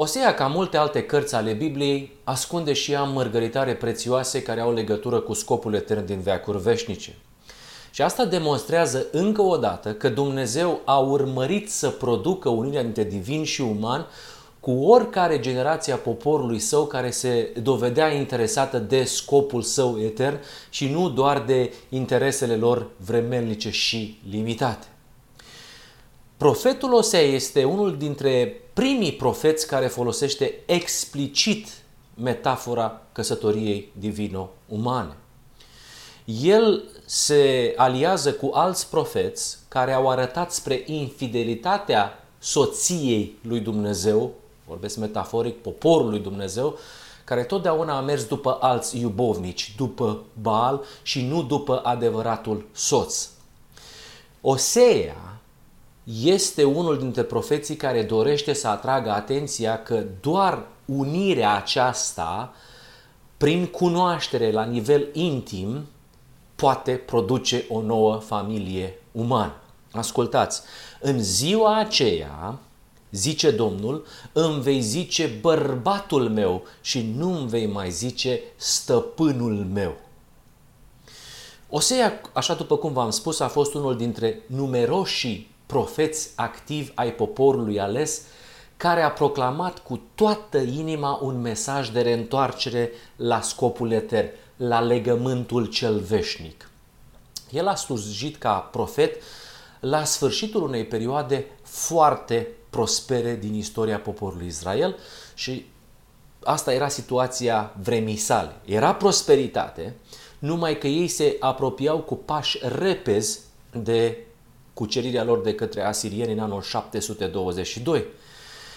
Osea, ca multe alte cărți ale Bibliei, ascunde și ea mărgăritare prețioase care au legătură cu scopul etern din veacuri veșnice. Și asta demonstrează încă o dată că Dumnezeu a urmărit să producă unirea dintre divin și uman cu oricare generație a poporului său care se dovedea interesată de scopul său etern și nu doar de interesele lor vremelnice și limitate. Profetul Osea este unul dintre primii profeți care folosește explicit metafora căsătoriei divino-umane. El se aliază cu alți profeți care au arătat spre infidelitatea soției lui Dumnezeu, vorbesc metaforic, poporul lui Dumnezeu, care totdeauna a mers după alți iubovnici, după Baal și nu după adevăratul soț. Osea este unul dintre profeții care dorește să atragă atenția că doar unirea aceasta, prin cunoaștere la nivel intim, poate produce o nouă familie umană. Ascultați, în ziua aceea, zice Domnul, îmi vei zice bărbatul meu și nu îmi vei mai zice stăpânul meu. Osea, așa după cum v-am spus, a fost unul dintre numeroșii profeți activi ai poporului ales, care a proclamat cu toată inima un mesaj de reîntoarcere la scopul etern, la legământul cel veșnic. El a slujit ca profet la sfârșitul unei perioade foarte prospere din istoria poporului Israel și asta era situația vremii sale. Era prosperitate, numai că ei se apropiau cu pași repezi de cucerirea lor de către asirieni în anul 722.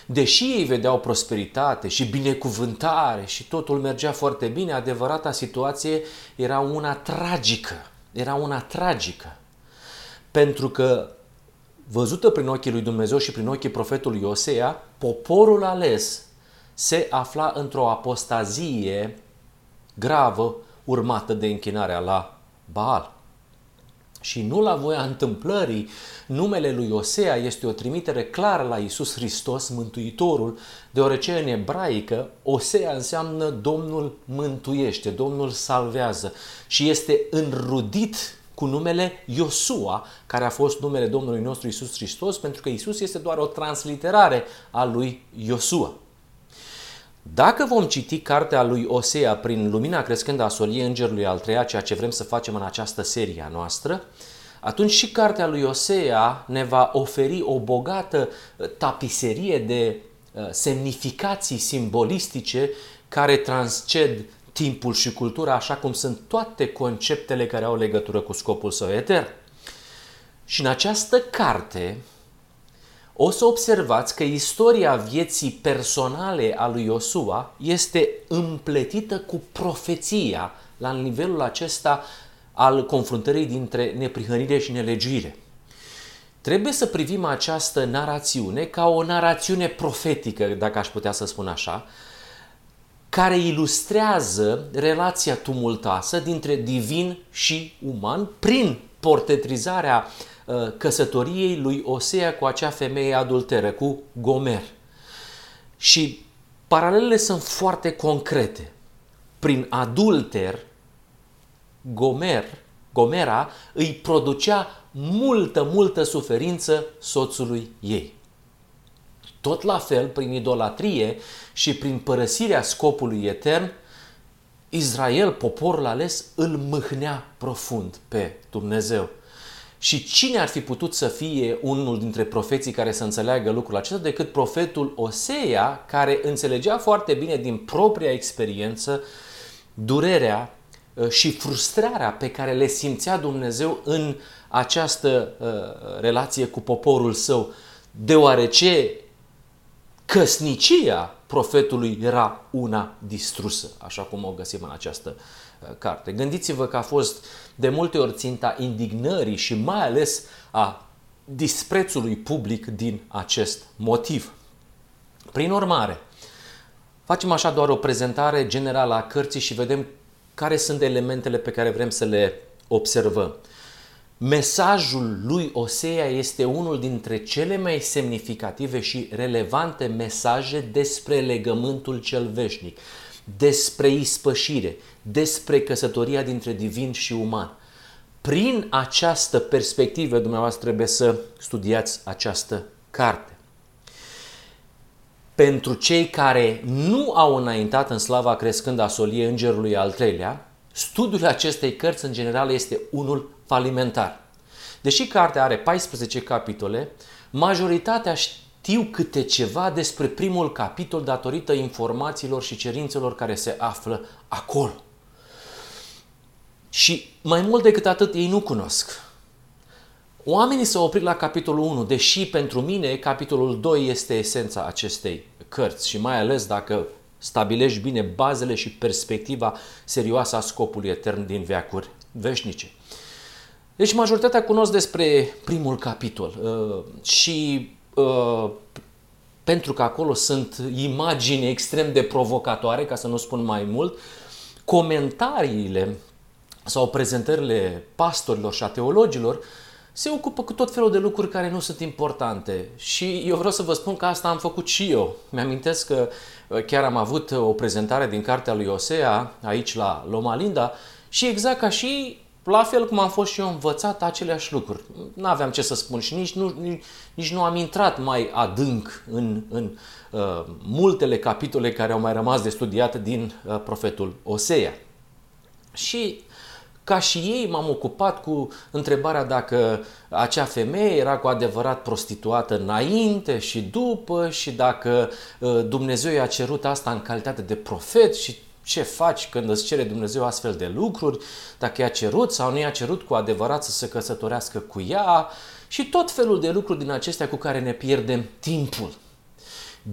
Deși ei vedeau prosperitate și binecuvântare și totul mergea foarte bine, adevărata situație era una tragică. Era una tragică. Pentru că, văzută prin ochii lui Dumnezeu și prin ochii profetului Osea, poporul ales se afla într-o apostazie gravă urmată de închinarea la Baal. Și nu la voia întâmplării, numele lui Osea este o trimitere clară la Isus Hristos, Mântuitorul, deoarece în ebraică Osea înseamnă Domnul mântuiește, Domnul salvează și este înrudit cu numele Iosua, care a fost numele Domnului nostru Isus Hristos, pentru că Isus este doar o transliterare a lui Iosua. Dacă vom citi cartea lui Osea prin lumina crescândă a soliei Îngerului al treia, ceea ce vrem să facem în această serie a noastră, atunci și cartea lui Osea ne va oferi o bogată uh, tapiserie de uh, semnificații simbolistice care transced timpul și cultura, așa cum sunt toate conceptele care au legătură cu scopul său etern. Și în această carte o să observați că istoria vieții personale a lui Iosua este împletită cu profeția la nivelul acesta al confruntării dintre neprihănire și nelegiuire. Trebuie să privim această narațiune ca o narațiune profetică, dacă aș putea să spun așa, care ilustrează relația tumultoasă dintre divin și uman prin portretizarea Uh, căsătoriei lui Osea cu acea femeie adulteră, cu Gomer. Și paralelele sunt foarte concrete. Prin adulter, Gomer, Gomera îi producea multă, multă suferință soțului ei. Tot la fel, prin idolatrie și prin părăsirea scopului etern, Israel, poporul ales, îl mâhnea profund pe Dumnezeu. Și cine ar fi putut să fie unul dintre profeții care să înțeleagă lucrul acesta decât profetul Osea, care înțelegea foarte bine din propria experiență durerea uh, și frustrarea pe care le simțea Dumnezeu în această uh, relație cu poporul său, deoarece căsnicia profetului era una distrusă, așa cum o găsim în această uh, carte. Gândiți-vă că a fost de multe ori ținta indignării și mai ales a disprețului public din acest motiv. Prin urmare, facem așa doar o prezentare generală a cărții și vedem care sunt elementele pe care vrem să le observăm. Mesajul lui Osea este unul dintre cele mai semnificative și relevante mesaje despre legământul cel veșnic, despre ispășire, despre căsătoria dintre divin și uman. Prin această perspectivă, dumneavoastră trebuie să studiați această carte. Pentru cei care nu au înaintat în slava crescând a solie îngerului al treilea, studiul acestei cărți în general este unul falimentar. Deși cartea are 14 capitole, majoritatea știu câte ceva despre primul capitol datorită informațiilor și cerințelor care se află acolo. Și mai mult decât atât, ei nu cunosc. Oamenii s-au oprit la capitolul 1, deși pentru mine capitolul 2 este esența acestei cărți și mai ales dacă stabilești bine bazele și perspectiva serioasă a scopului etern din veacuri veșnice. Deci majoritatea cunosc despre primul capitol uh, și uh, pentru că acolo sunt imagini extrem de provocatoare, ca să nu spun mai mult, comentariile sau prezentările pastorilor și a teologilor se ocupă cu tot felul de lucruri care nu sunt importante. Și eu vreau să vă spun că asta am făcut și eu. Mi-amintesc că uh, chiar am avut o prezentare din cartea lui Osea aici la Loma Linda și exact ca și la fel cum am fost și eu învățat aceleași lucruri. Nu aveam ce să spun și nici nu, nici, nici nu am intrat mai adânc în, în uh, multele capitole care au mai rămas de studiat din uh, profetul Osea. Și ca și ei m-am ocupat cu întrebarea dacă acea femeie era cu adevărat prostituată înainte și după și dacă uh, Dumnezeu i-a cerut asta în calitate de profet și ce faci când îți cere Dumnezeu astfel de lucruri, dacă i-a cerut sau nu i-a cerut cu adevărat să se căsătorească cu ea și tot felul de lucruri din acestea cu care ne pierdem timpul.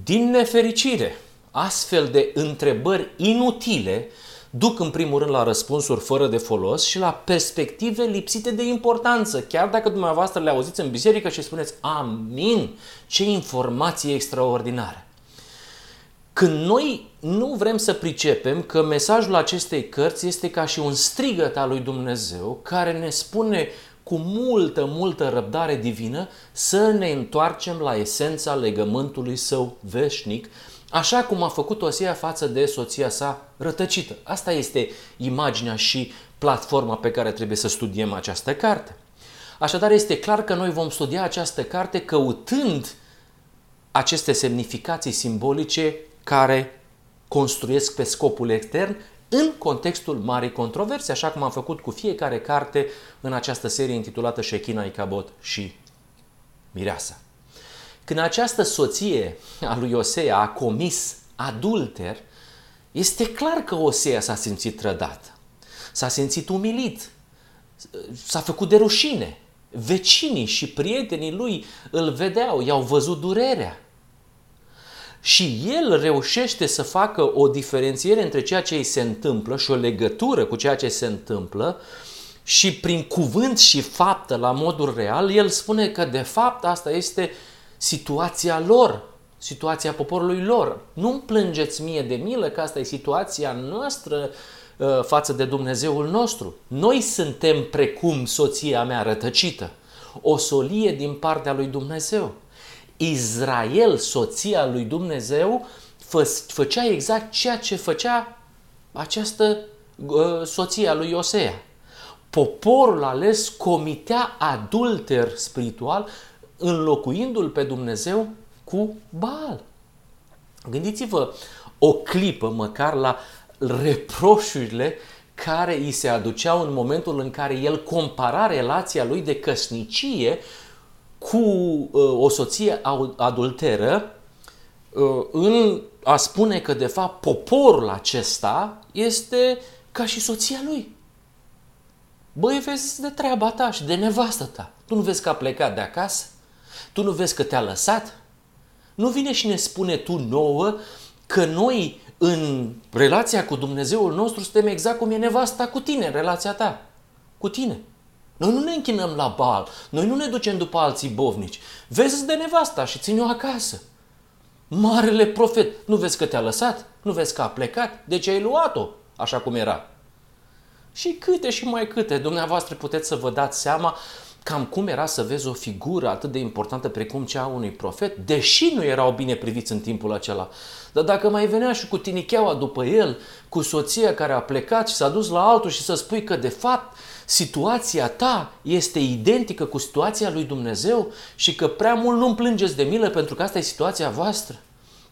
Din nefericire, astfel de întrebări inutile duc în primul rând la răspunsuri fără de folos și la perspective lipsite de importanță, chiar dacă dumneavoastră le auziți în biserică și spuneți amin, ce informație extraordinară. Când noi nu vrem să pricepem că mesajul acestei cărți este ca și un strigăt al lui Dumnezeu care ne spune cu multă, multă răbdare divină să ne întoarcem la esența legământului său veșnic, așa cum a făcut Osia față de soția sa rătăcită. Asta este imaginea și platforma pe care trebuie să studiem această carte. Așadar, este clar că noi vom studia această carte căutând aceste semnificații simbolice care construiesc pe scopul extern în contextul marii controverse, așa cum am făcut cu fiecare carte în această serie intitulată Shechina, Icabot și Mireasa. Când această soție a lui Osea a comis adulter, este clar că Osea s-a simțit trădat, s-a simțit umilit, s-a făcut de rușine. Vecinii și prietenii lui îl vedeau, i-au văzut durerea și el reușește să facă o diferențiere între ceea ce îi se întâmplă și o legătură cu ceea ce se întâmplă și prin cuvânt și faptă la modul real, el spune că de fapt asta este situația lor, situația poporului lor. Nu-mi plângeți mie de milă că asta e situația noastră uh, față de Dumnezeul nostru. Noi suntem precum soția mea rătăcită, o solie din partea lui Dumnezeu. Israel, soția lui Dumnezeu, fă, făcea exact ceea ce făcea această uh, soția lui Iosea. Poporul ales comitea adulter spiritual înlocuindu-l pe Dumnezeu cu Baal. Gândiți-vă o clipă măcar la reproșurile care îi se aduceau în momentul în care el compara relația lui de căsnicie cu uh, o soție adulteră uh, în a spune că de fapt poporul acesta este ca și soția lui. Băi, vezi de treaba ta și de nevastă ta. Tu nu vezi că a plecat de acasă? Tu nu vezi că te-a lăsat? Nu vine și ne spune tu nouă că noi în relația cu Dumnezeul nostru suntem exact cum e nevasta cu tine, în relația ta, cu tine. Noi nu ne închinăm la bal, noi nu ne ducem după alții bovnici. Vezi de nevasta și ține-o acasă. Marele profet, nu vezi că te-a lăsat? Nu vezi că a plecat? De ce ai luat-o așa cum era? Și câte și mai câte. Dumneavoastră puteți să vă dați seama cam cum era să vezi o figură atât de importantă precum cea a unui profet, deși nu erau bine priviți în timpul acela. Dar dacă mai venea și cu tinicheaua după el, cu soția care a plecat și s-a dus la altul și să spui că de fapt situația ta este identică cu situația lui Dumnezeu și că prea mult nu plângeți de milă pentru că asta e situația voastră.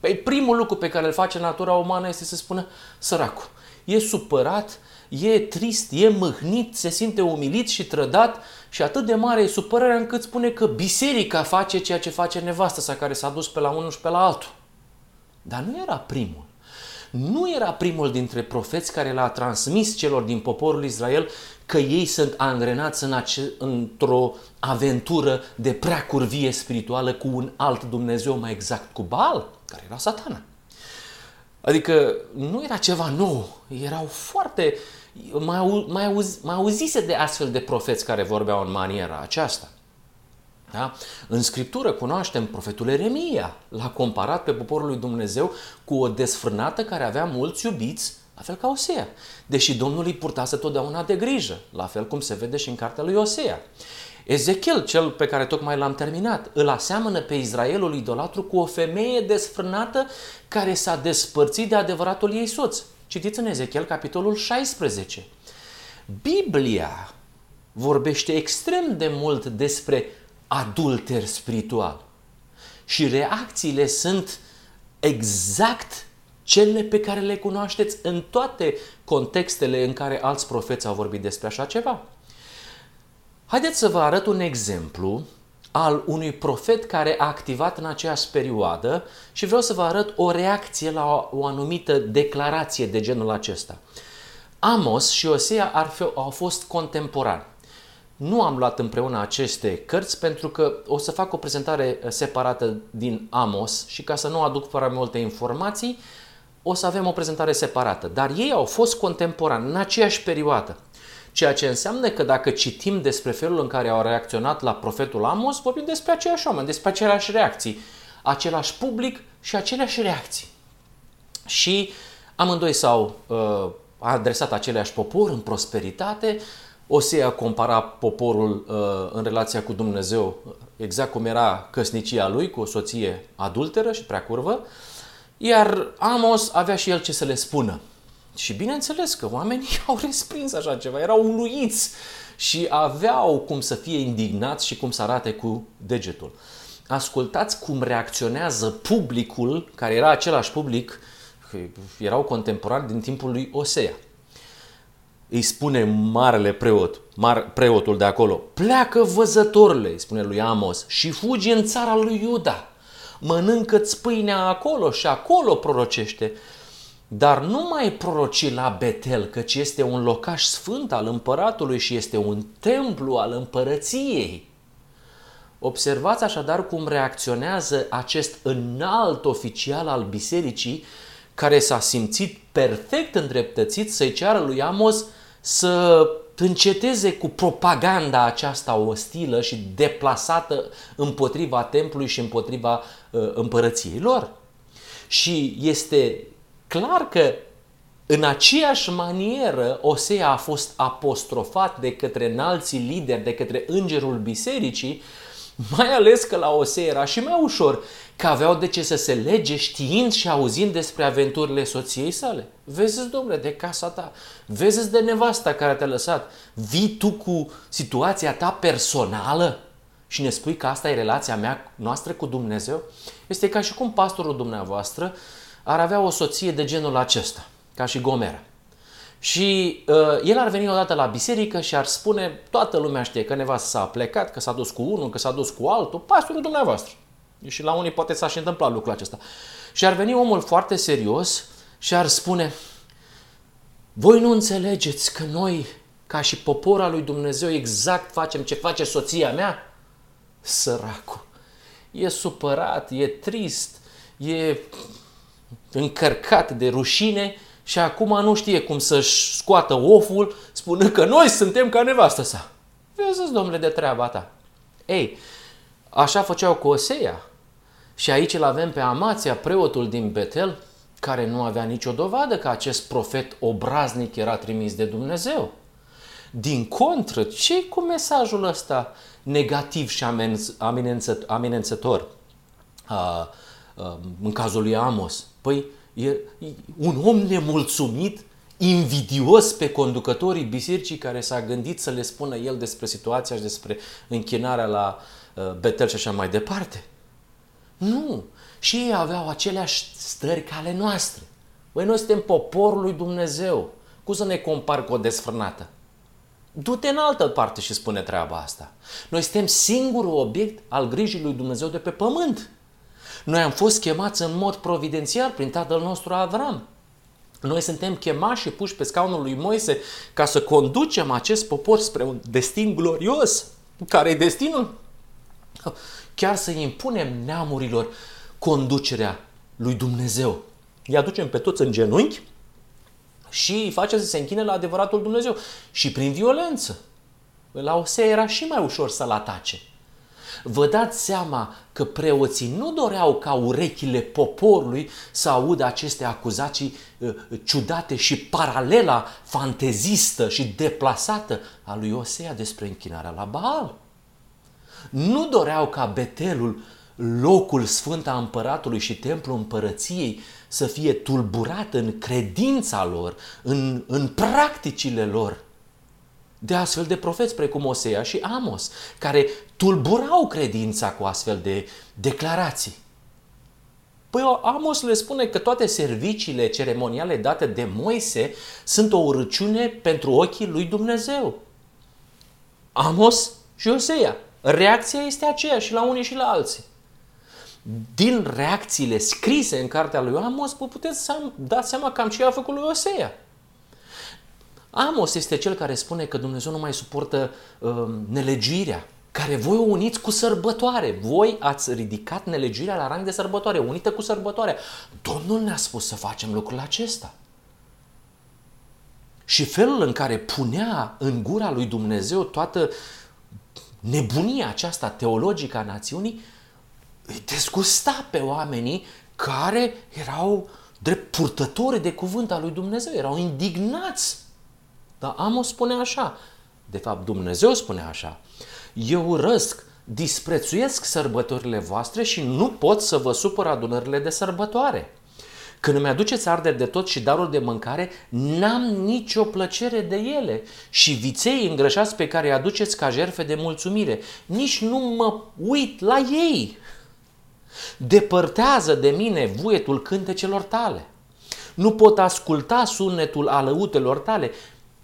Păi primul lucru pe care îl face natura umană este să spună săracul. E supărat, e trist, e mâhnit, se simte umilit și trădat și atât de mare e supărarea încât spune că biserica face ceea ce face nevastă sa care s-a dus pe la unul și pe la altul. Dar nu era primul. Nu era primul dintre profeți care l-a transmis celor din poporul Israel că ei sunt angrenați în ace- într-o aventură de prea curvie spirituală cu un alt Dumnezeu, mai exact cu Baal, care era satana. Adică nu era ceva nou, erau foarte... Mai, au, mai, auzi, mai auzise de astfel de profeți care vorbeau în maniera aceasta. Da? În Scriptură cunoaștem profetul Eremia, l-a comparat pe poporul lui Dumnezeu cu o desfrânată care avea mulți iubiți, la fel ca Osea. Deși Domnul îi purtase totdeauna de grijă, la fel cum se vede și în cartea lui Osea. Ezechiel, cel pe care tocmai l-am terminat, îl aseamănă pe Israelul idolatru cu o femeie desfrânată care s-a despărțit de adevăratul ei soț. Citiți în Ezechiel, capitolul 16. Biblia vorbește extrem de mult despre adulter spiritual. Și reacțiile sunt exact cele pe care le cunoașteți în toate contextele în care alți profeți au vorbit despre așa ceva. Haideți să vă arăt un exemplu al unui profet care a activat în aceeași perioadă și vreau să vă arăt o reacție la o anumită declarație de genul acesta. Amos și Osea ar fi, au fost contemporani. Nu am luat împreună aceste cărți pentru că o să fac o prezentare separată din Amos și ca să nu aduc prea multe informații, o să avem o prezentare separată. Dar ei au fost contemporani în aceeași perioadă. Ceea ce înseamnă că dacă citim despre felul în care au reacționat la profetul Amos, vorbim despre aceiași oameni, despre aceleași reacții, același public și aceleași reacții. Și amândoi s-au uh, adresat aceleași popor în prosperitate, Osea compara poporul uh, în relația cu Dumnezeu exact cum era căsnicia lui, cu o soție adulteră și prea curvă, iar Amos avea și el ce să le spună. Și bineînțeles că oamenii au respins așa ceva, erau uluiți și aveau cum să fie indignați și cum să arate cu degetul. Ascultați cum reacționează publicul, care era același public, erau contemporani din timpul lui Osea îi spune marele preot, mar, preotul de acolo, pleacă văzătorile, îi spune lui Amos, și fugi în țara lui Iuda. Mănâncă-ți pâinea acolo și acolo prorocește. Dar nu mai proroci la Betel, căci este un locaș sfânt al împăratului și este un templu al împărăției. Observați așadar cum reacționează acest înalt oficial al bisericii care s-a simțit perfect îndreptățit să-i ceară lui Amos să înceteze cu propaganda aceasta ostilă și deplasată împotriva templului și împotriva uh, împărăției lor. Și este clar că în aceeași manieră Osea a fost apostrofat de către înalții lideri, de către îngerul bisericii, mai ales că la Osea era și mai ușor, că aveau de ce să se lege știind și auzind despre aventurile soției sale. Vezi, domnule, de casa ta, vezi de nevasta care te-a lăsat, vii tu cu situația ta personală și ne spui că asta e relația mea noastră cu Dumnezeu? Este ca și cum pastorul dumneavoastră ar avea o soție de genul acesta, ca și Gomera. Și uh, el ar veni odată la biserică și ar spune, toată lumea știe că nevasta s-a plecat, că s-a dus cu unul, că s-a dus cu altul, pastorul dumneavoastră. Și la unii poate s-a și întâmplat lucrul acesta. Și ar veni omul foarte serios și ar spune, voi nu înțelegeți că noi, ca și popor al lui Dumnezeu, exact facem ce face soția mea? Săracul. E supărat, e trist, e încărcat de rușine și acum nu știe cum să-și scoată oful, spunând că noi suntem ca nevastă sa. Vezi, domnule, de treaba ta. Ei, așa făceau cu Osea. Și aici îl avem pe Amația, preotul din Betel, care nu avea nicio dovadă că acest profet obraznic era trimis de Dumnezeu. Din contră, ce cu mesajul ăsta negativ și amenințător în cazul lui Amos? Păi, e un om nemulțumit, invidios pe conducătorii bisericii care s-a gândit să le spună el despre situația și despre închinarea la Betel și așa mai departe. Nu. Și ei aveau aceleași stări ca ale noastre. Băi, noi suntem poporul lui Dumnezeu. Cum să ne compar cu o desfrânată? Du-te în altă parte și spune treaba asta. Noi suntem singurul obiect al grijii lui Dumnezeu de pe pământ. Noi am fost chemați în mod providențial prin tatăl nostru Avram. Noi suntem chemați și puși pe scaunul lui Moise ca să conducem acest popor spre un destin glorios. Care e destinul? Chiar să impunem neamurilor conducerea lui Dumnezeu. Îi aducem pe toți în genunchi și îi facem să se închine la adevăratul Dumnezeu. Și prin violență. La Osea era și mai ușor să-l atace. Vă dați seama că preoții nu doreau ca urechile poporului să audă aceste acuzații uh, ciudate și paralela fantezistă și deplasată a lui Osea despre închinarea la Baal. Nu doreau ca Betelul, locul sfânt a împăratului și templul împărăției să fie tulburat în credința lor, în, în practicile lor de astfel de profeți precum Osea și Amos, care tulburau credința cu astfel de declarații. Păi Amos le spune că toate serviciile ceremoniale date de Moise sunt o urăciune pentru ochii lui Dumnezeu. Amos și Osea. Reacția este aceeași și la unii și la alții din reacțiile scrise în cartea lui Amos, vă puteți să dați seama cam ce a făcut lui Osea. Amos este cel care spune că Dumnezeu nu mai suportă uh, nelegiuirea, care voi o uniți cu sărbătoare. Voi ați ridicat nelegiuirea la rang de sărbătoare, unită cu sărbătoare. Domnul ne-a spus să facem lucrul acesta. Și felul în care punea în gura lui Dumnezeu toată nebunia aceasta teologică a națiunii, îi dezgusta pe oamenii care erau drept purtători de cuvânt al lui Dumnezeu, erau indignați. Dar Amos spune așa, de fapt Dumnezeu spune așa, eu urăsc, disprețuiesc sărbătorile voastre și nu pot să vă supăr adunările de sărbătoare. Când îmi aduceți arderi de tot și daruri de mâncare, n-am nicio plăcere de ele. Și viței îngrășați pe care îi aduceți ca jerfe de mulțumire, nici nu mă uit la ei. Depărtează de mine vuietul cântecelor tale. Nu pot asculta sunetul alăutelor tale,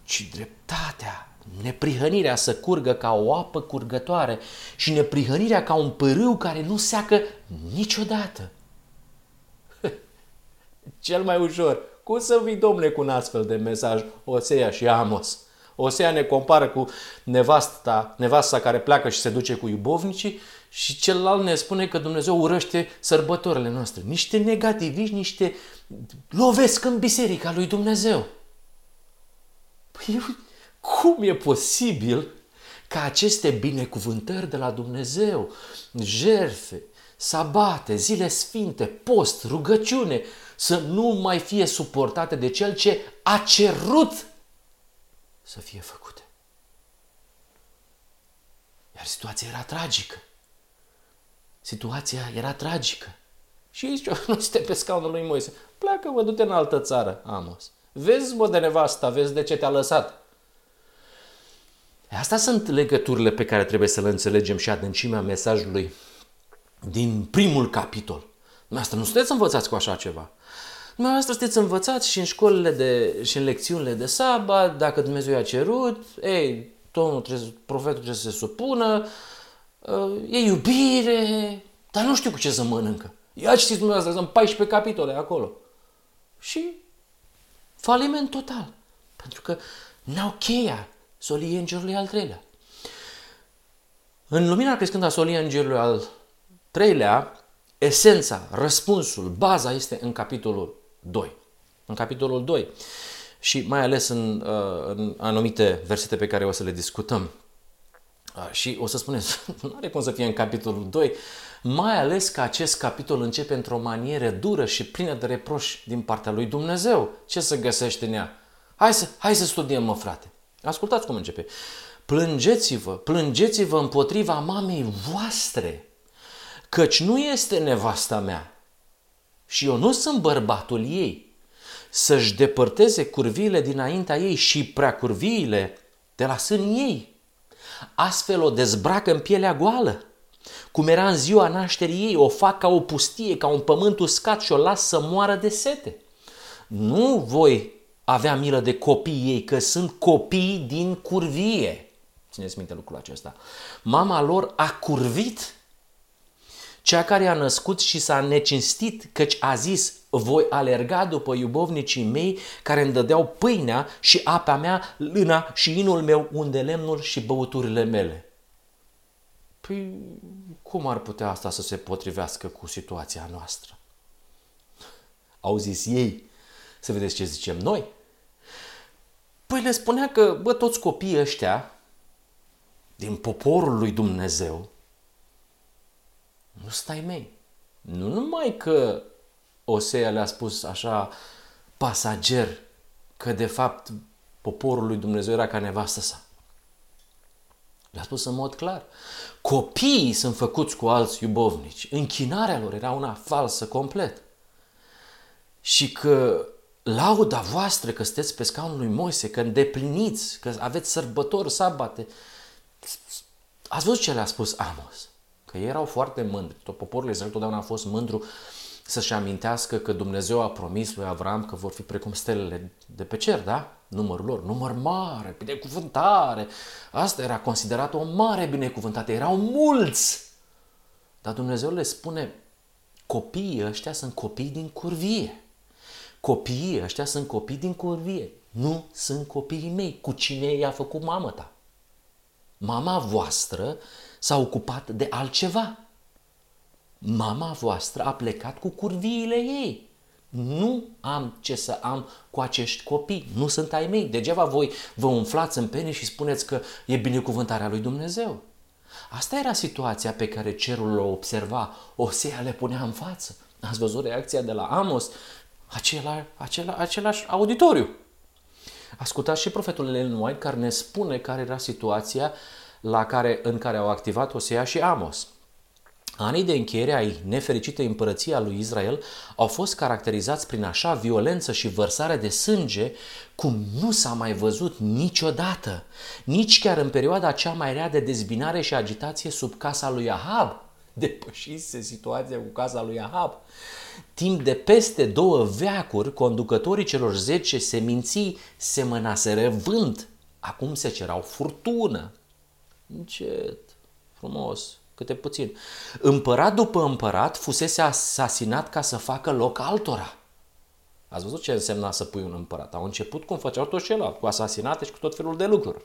ci dreptatea, neprihănirea să curgă ca o apă curgătoare și neprihănirea ca un pârâu care nu seacă niciodată. Cel mai ușor. Cum să vii, domnule, cu un astfel de mesaj, Osea și Amos? Osea ne compară cu nevasta, nevasta care pleacă și se duce cu iubovnicii și celălalt ne spune că Dumnezeu urăște sărbătorile noastre. Niște negativiști, niște lovesc în biserica lui Dumnezeu. Păi, cum e posibil ca aceste binecuvântări de la Dumnezeu, jerfe, sabate, zile sfinte, post, rugăciune, să nu mai fie suportate de cel ce a cerut să fie făcute. Iar situația era tragică. Situația era tragică. Și ei ziceau, nu suntem pe scaunul lui Moise. Pleacă, mă, du-te în altă țară, Amos. Vezi, mă, de nevasta, vezi de ce te-a lăsat. Asta sunt legăturile pe care trebuie să le înțelegem și adâncimea mesajului din primul capitol. Dumneavoastră nu sunteți învățați cu așa ceva. Dumneavoastră sunteți învățați și în școlile de, și în lecțiunile de sabat, dacă Dumnezeu i-a cerut, ei, domnul trebuie, profetul trebuie să se supună, e iubire, dar nu știu cu ce să mănâncă. Ia citiți dumneavoastră, sunt 14 capitole acolo. Și faliment total. Pentru că n-au cheia soliei îngerului al treilea. În lumina crescând a soliei îngerului al treilea, esența, răspunsul, baza este în capitolul 2. În capitolul 2. Și mai ales în, uh, în anumite versete pe care o să le discutăm. Uh, și o să spuneți, nu are cum să fie în capitolul 2, mai ales că acest capitol începe într-o manieră dură și plină de reproși din partea lui Dumnezeu. Ce să găsești în ea? Hai să, hai să studiem, mă, frate. Ascultați cum începe. Plângeți-vă, plângeți-vă împotriva mamei voastre, căci nu este nevasta mea și eu nu sunt bărbatul ei. Să-și depărteze curviile dinaintea ei și prea curviile de la sânii ei. Astfel o dezbracă în pielea goală cum era în ziua nașterii ei, o fac ca o pustie, ca un pământ uscat și o las să moară de sete. Nu voi avea milă de copiii ei, că sunt copii din curvie. Țineți minte lucrul acesta. Mama lor a curvit, cea care a născut și s-a necinstit, căci a zis, voi alerga după iubovnicii mei care îmi dădeau pâinea și apa mea, lâna și inul meu, unde lemnul și băuturile mele. Păi, cum ar putea asta să se potrivească cu situația noastră? Au zis ei, să vedeți ce zicem noi. Păi le spunea că, bă, toți copiii ăștia din poporul lui Dumnezeu nu stai mei. Nu numai că Osea le-a spus așa pasager că de fapt poporul lui Dumnezeu era ca nevastă sa. Le-a spus în mod clar. Copiii sunt făcuți cu alți iubovnici. Închinarea lor era una falsă complet. Și că lauda voastră că sunteți pe scaunul lui Moise, că îndepliniți, că aveți sărbători, sabate. Ați văzut ce le-a spus Amos? Că ei erau foarte mândri. Tot poporul Israel totdeauna a fost mândru să-și amintească că Dumnezeu a promis lui Avram că vor fi precum stelele de pe cer, da? Numărul lor, număr mare, binecuvântare. Asta era considerat o mare binecuvântare. Erau mulți. Dar Dumnezeu le spune, copiii ăștia sunt copii din curvie. Copiii ăștia sunt copii din curvie. Nu sunt copiii mei. Cu cine i-a făcut mama ta? Mama voastră s-a ocupat de altceva mama voastră a plecat cu curviile ei. Nu am ce să am cu acești copii, nu sunt ai mei. Degeaba voi vă umflați în pene și spuneți că e binecuvântarea lui Dumnezeu. Asta era situația pe care cerul o observa, Osea le punea în față. Ați văzut reacția de la Amos, acela, acela, același auditoriu. Ascultați și profetul Ellen White care ne spune care era situația la care, în care au activat Osea și Amos. Anii de încheiere ai nefericitei împărății a lui Israel au fost caracterizați prin așa violență și vărsare de sânge cum nu s-a mai văzut niciodată, nici chiar în perioada cea mai rea de dezbinare și agitație sub casa lui Ahab. Depășise situația cu casa lui Ahab. Timp de peste două veacuri, conducătorii celor zece seminții semănaseră vânt. Acum se cerau furtună. Încet, frumos, câte puțin. Împărat după împărat fusese asasinat ca să facă loc altora. Ați văzut ce însemna să pui un împărat? Au început cum făceau toți ceilalți, cu asasinate și cu tot felul de lucruri.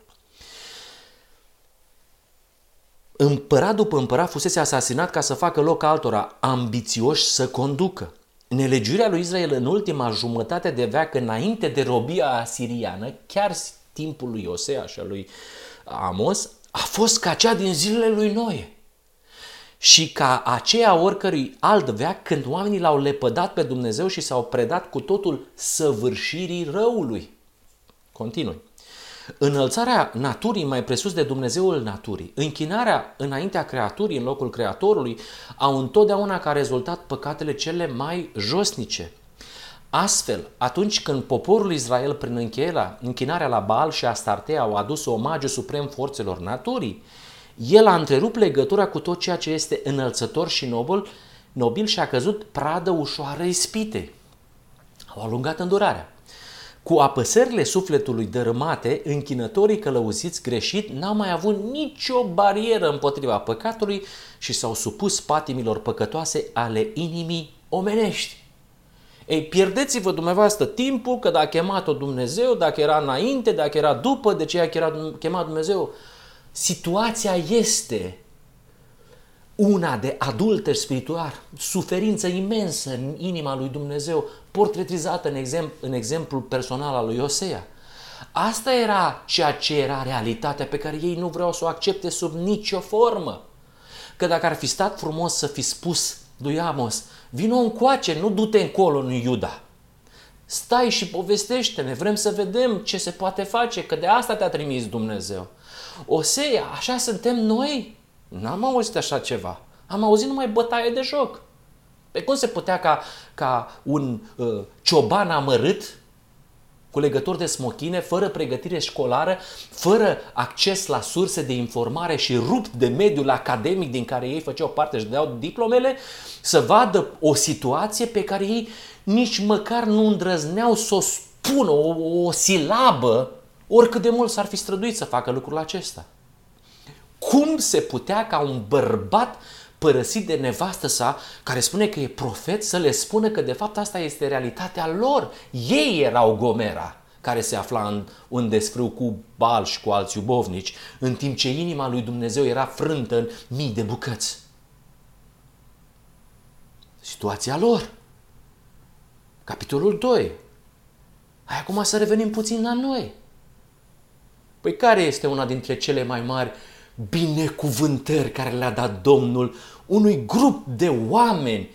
Împărat după împărat fusese asasinat ca să facă loc altora, ambițioși să conducă. Nelegiuirea lui Israel în ultima jumătate de veac înainte de robia asiriană, chiar timpul lui Osea și a lui Amos, a fost ca cea din zilele lui Noe și ca aceea oricărui alt veac când oamenii l-au lepădat pe Dumnezeu și s-au predat cu totul săvârșirii răului. Continui. Înălțarea naturii mai presus de Dumnezeul naturii, închinarea înaintea creaturii în locul creatorului, au întotdeauna ca rezultat păcatele cele mai josnice. Astfel, atunci când poporul Israel, prin închinarea la Baal și Astarte, au adus omagiu suprem forțelor naturii, el a întrerupt legătura cu tot ceea ce este înălțător și nobil, nobil și a căzut pradă ușoară ispite. Au alungat îndurarea. Cu apăsările sufletului dărâmate, închinătorii călăuziți greșit n-au mai avut nicio barieră împotriva păcatului și s-au supus patimilor păcătoase ale inimii omenești. Ei, pierdeți-vă dumneavoastră timpul că dacă a chemat-o Dumnezeu, dacă era înainte, dacă era după, de ce a chemat Dumnezeu, situația este una de adulter spiritual, suferință imensă în inima lui Dumnezeu, portretizată în, exemplu, în exemplul personal al lui Osea. Asta era ceea ce era realitatea pe care ei nu vreau să o accepte sub nicio formă. Că dacă ar fi stat frumos să fi spus lui Amos, vino încoace, nu du-te încolo în Iuda. Stai și povestește-ne, vrem să vedem ce se poate face, că de asta te-a trimis Dumnezeu. Osea, așa suntem noi? N-am auzit așa ceva. Am auzit numai bătaie de joc. Pe cum se putea ca, ca un uh, cioban amărât cu legături de smochine, fără pregătire școlară, fără acces la surse de informare și rupt de mediul academic din care ei făceau parte și dădeau diplomele, să vadă o situație pe care ei nici măcar nu îndrăzneau să o spună, o, o silabă, oricât de mult s-ar fi străduit să facă lucrul acesta. Cum se putea ca un bărbat părăsit de nevastă sa, care spune că e profet, să le spună că de fapt asta este realitatea lor. Ei erau Gomera care se afla în un desfrâu cu balș și cu alți iubovnici, în timp ce inima lui Dumnezeu era frântă în mii de bucăți. Situația lor. Capitolul 2. Hai acum să revenim puțin la noi. Păi care este una dintre cele mai mari binecuvântări care le-a dat Domnul unui grup de oameni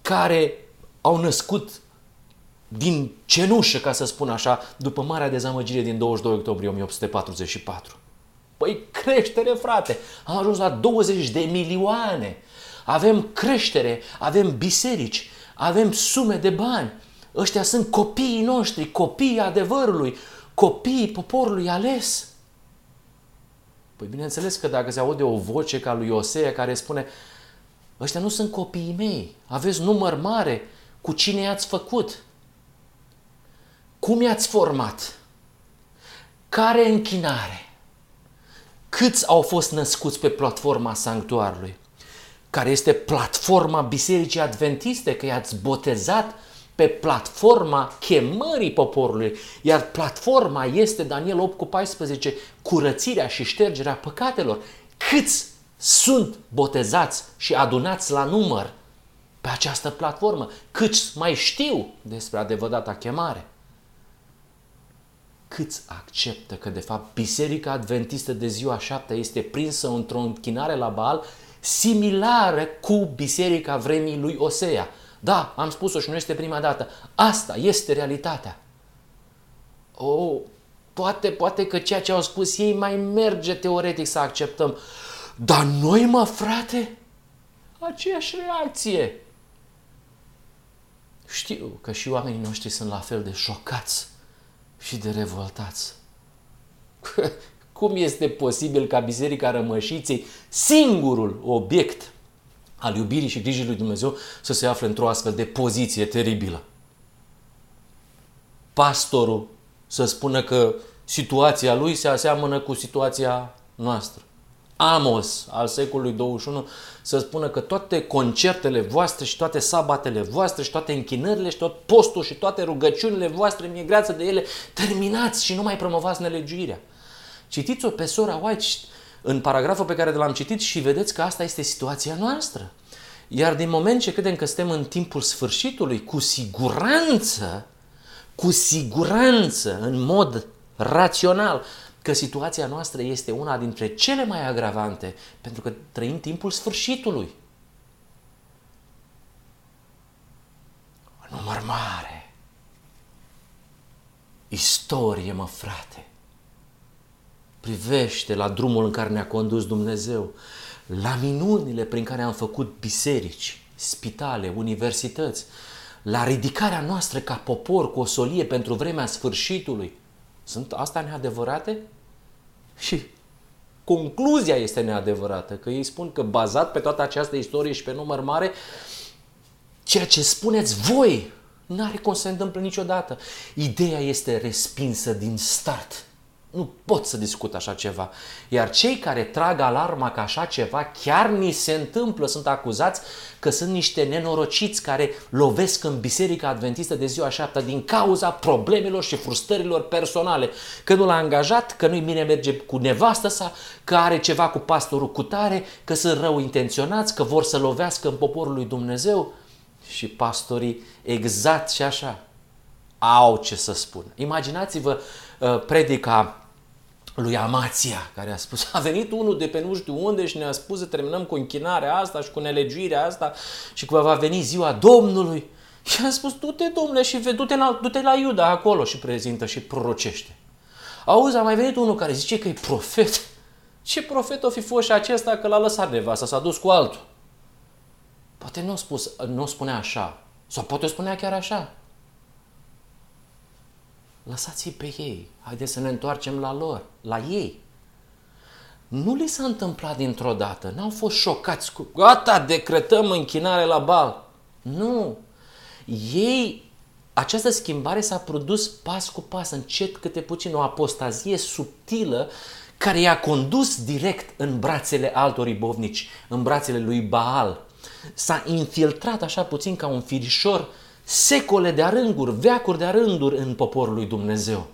care au născut din cenușă, ca să spun așa, după marea dezamăgire din 22 octombrie 1844. Păi creștere, frate! Am ajuns la 20 de milioane. Avem creștere, avem biserici, avem sume de bani. Ăștia sunt copiii noștri, copiii adevărului, copiii poporului ales. Păi bineînțeles că dacă se aude o voce ca lui Osea care spune ăștia nu sunt copiii mei, aveți număr mare, cu cine i-ați făcut? Cum i-ați format? Care închinare? Câți au fost născuți pe platforma sanctuarului? Care este platforma Bisericii Adventiste, că i-ați botezat pe platforma chemării poporului, iar platforma este Daniel 8 cu 14, curățirea și ștergerea păcatelor. Câți sunt botezați și adunați la număr pe această platformă? Câți mai știu despre adevărata chemare? Câți acceptă că de fapt Biserica Adventistă de ziua șaptea este prinsă într-o închinare la Baal similară cu Biserica vremii lui Osea? Da, am spus-o și nu este prima dată. Asta este realitatea. Oh, poate, poate că ceea ce au spus ei mai merge teoretic să acceptăm. Dar noi, mă, frate, aceeași reacție. Știu că și oamenii noștri sunt la fel de șocați și de revoltați. Cum este posibil ca Biserica Rămășiței, singurul obiect al iubirii și grijii lui Dumnezeu să se afle într-o astfel de poziție teribilă. Pastorul să spună că situația lui se aseamănă cu situația noastră. Amos al secolului 21 să spună că toate concertele voastre și toate sabatele voastre și toate închinările și tot postul și toate rugăciunile voastre, mi-e greață de ele, terminați și nu mai promovați nelegiuirea. Citiți-o pe sora White în paragraful pe care l-am citit și vedeți că asta este situația noastră. Iar din moment ce credem că suntem în timpul sfârșitului, cu siguranță, cu siguranță, în mod rațional, că situația noastră este una dintre cele mai agravante, pentru că trăim timpul sfârșitului. Număr mare. Istorie, mă, frate privește la drumul în care ne-a condus Dumnezeu, la minunile prin care am făcut biserici, spitale, universități, la ridicarea noastră ca popor cu o solie pentru vremea sfârșitului. Sunt asta neadevărate? Și concluzia este neadevărată, că ei spun că bazat pe toată această istorie și pe număr mare, ceea ce spuneți voi n-are cum să se întâmple niciodată. Ideea este respinsă din start. Nu pot să discut așa ceva. Iar cei care trag alarma că așa ceva chiar ni se întâmplă, sunt acuzați că sunt niște nenorociți care lovesc în Biserica Adventistă de ziua șaptea din cauza problemelor și frustrărilor personale. Că nu l-a angajat, că nu-i bine merge cu nevastă sa, că are ceva cu pastorul cu tare, că sunt rău intenționați, că vor să lovească în poporul lui Dumnezeu. Și pastorii exact și așa au ce să spun. Imaginați-vă uh, predica lui Amația, care a spus, a venit unul de pe nu știu unde și ne-a spus să terminăm cu închinarea asta și cu nelegiuirea asta și că va veni ziua Domnului Și am spus, du-te, domnule, și du-te la, du-te la Iuda acolo și prezintă și prorocește. Auzi, a mai venit unul care zice că e profet. Ce profet o fi fost și acesta că l-a lăsat nevasta, s-a dus cu altul? Poate nu, spus, nu spunea așa. Sau poate o spunea chiar așa. Lăsați-i pe ei. Haideți să ne întoarcem la lor, la ei. Nu li s-a întâmplat dintr-o dată. N-au fost șocați cu gata, decretăm închinare la bal. Nu. Ei, această schimbare s-a produs pas cu pas, încet câte puțin, o apostazie subtilă care i-a condus direct în brațele altor ibovnici, în brațele lui Baal. S-a infiltrat așa puțin ca un firișor secole de-a rânduri, veacuri de-a rânduri în poporul lui Dumnezeu.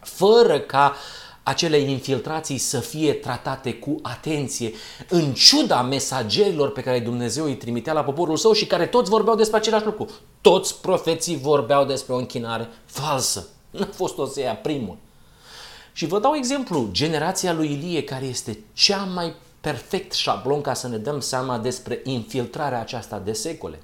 Fără ca acele infiltrații să fie tratate cu atenție, în ciuda mesagerilor pe care Dumnezeu îi trimitea la poporul său și care toți vorbeau despre același lucru. Toți profeții vorbeau despre o închinare falsă. Nu a fost Osea primul. Și vă dau exemplu, generația lui Ilie, care este cea mai perfect șablon ca să ne dăm seama despre infiltrarea aceasta de secole.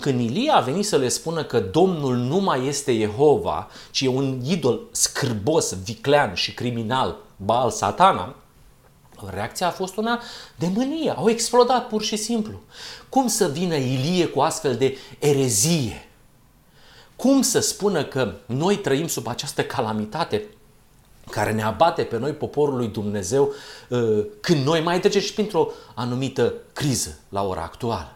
Când Ilie a venit să le spună că Domnul nu mai este Jehova, ci e un idol scârbos, viclean și criminal, Baal Satana, reacția a fost una de mânie. Au explodat pur și simplu. Cum să vină Ilie cu astfel de erezie? Cum să spună că noi trăim sub această calamitate care ne abate pe noi, poporul lui Dumnezeu, uh, când noi mai trecem și printr-o anumită criză la ora actuală?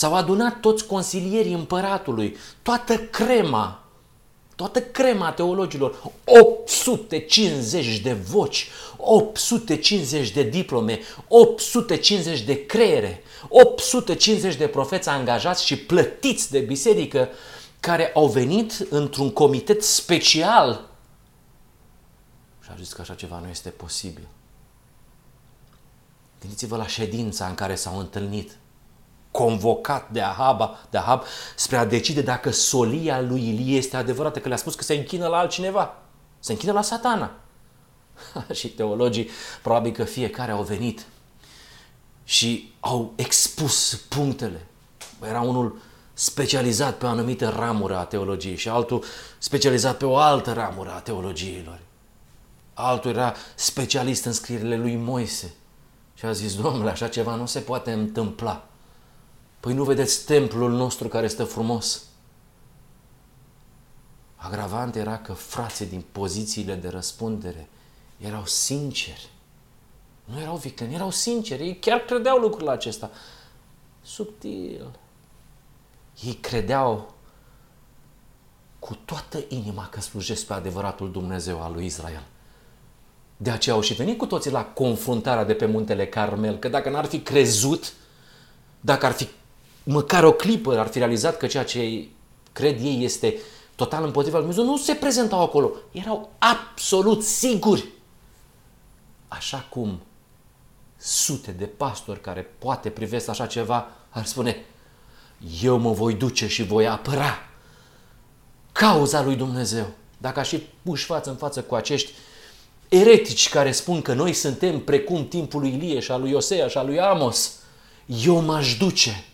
S-au adunat toți consilierii împăratului, toată crema, toată crema teologilor, 850 de voci, 850 de diplome, 850 de creiere, 850 de profeți angajați și plătiți de biserică care au venit într-un comitet special și au zis că așa ceva nu este posibil. Gândiți-vă la ședința în care s-au întâlnit convocat de Ahab, de Ahab spre a decide dacă solia lui Ilie este adevărată, că le-a spus că se închină la altcineva, se închină la satana. și teologii, probabil că fiecare au venit și au expus punctele. Era unul specializat pe o anumită ramură a teologiei și altul specializat pe o altă ramură a teologiilor. Altul era specialist în scrierile lui Moise. Și a zis, domnule, așa ceva nu se poate întâmpla. Păi nu vedeți templul nostru care este frumos? Agravant era că frații din pozițiile de răspundere erau sinceri. Nu erau victimi, erau sinceri. Ei chiar credeau lucrul acesta. Subtil. Ei credeau cu toată inima că slujesc pe adevăratul Dumnezeu al lui Israel. De aceea au și venit cu toții la confruntarea de pe muntele Carmel, că dacă n-ar fi crezut, dacă ar fi măcar o clipă ar fi realizat că ceea ce cred ei este total împotriva lui Dumnezeu, nu se prezentau acolo. Erau absolut siguri. Așa cum sute de pastori care poate privesc așa ceva ar spune eu mă voi duce și voi apăra cauza lui Dumnezeu. Dacă aș fi puși față în față cu acești eretici care spun că noi suntem precum timpul lui Ilie și al lui Osea și al lui Amos, eu m-aș duce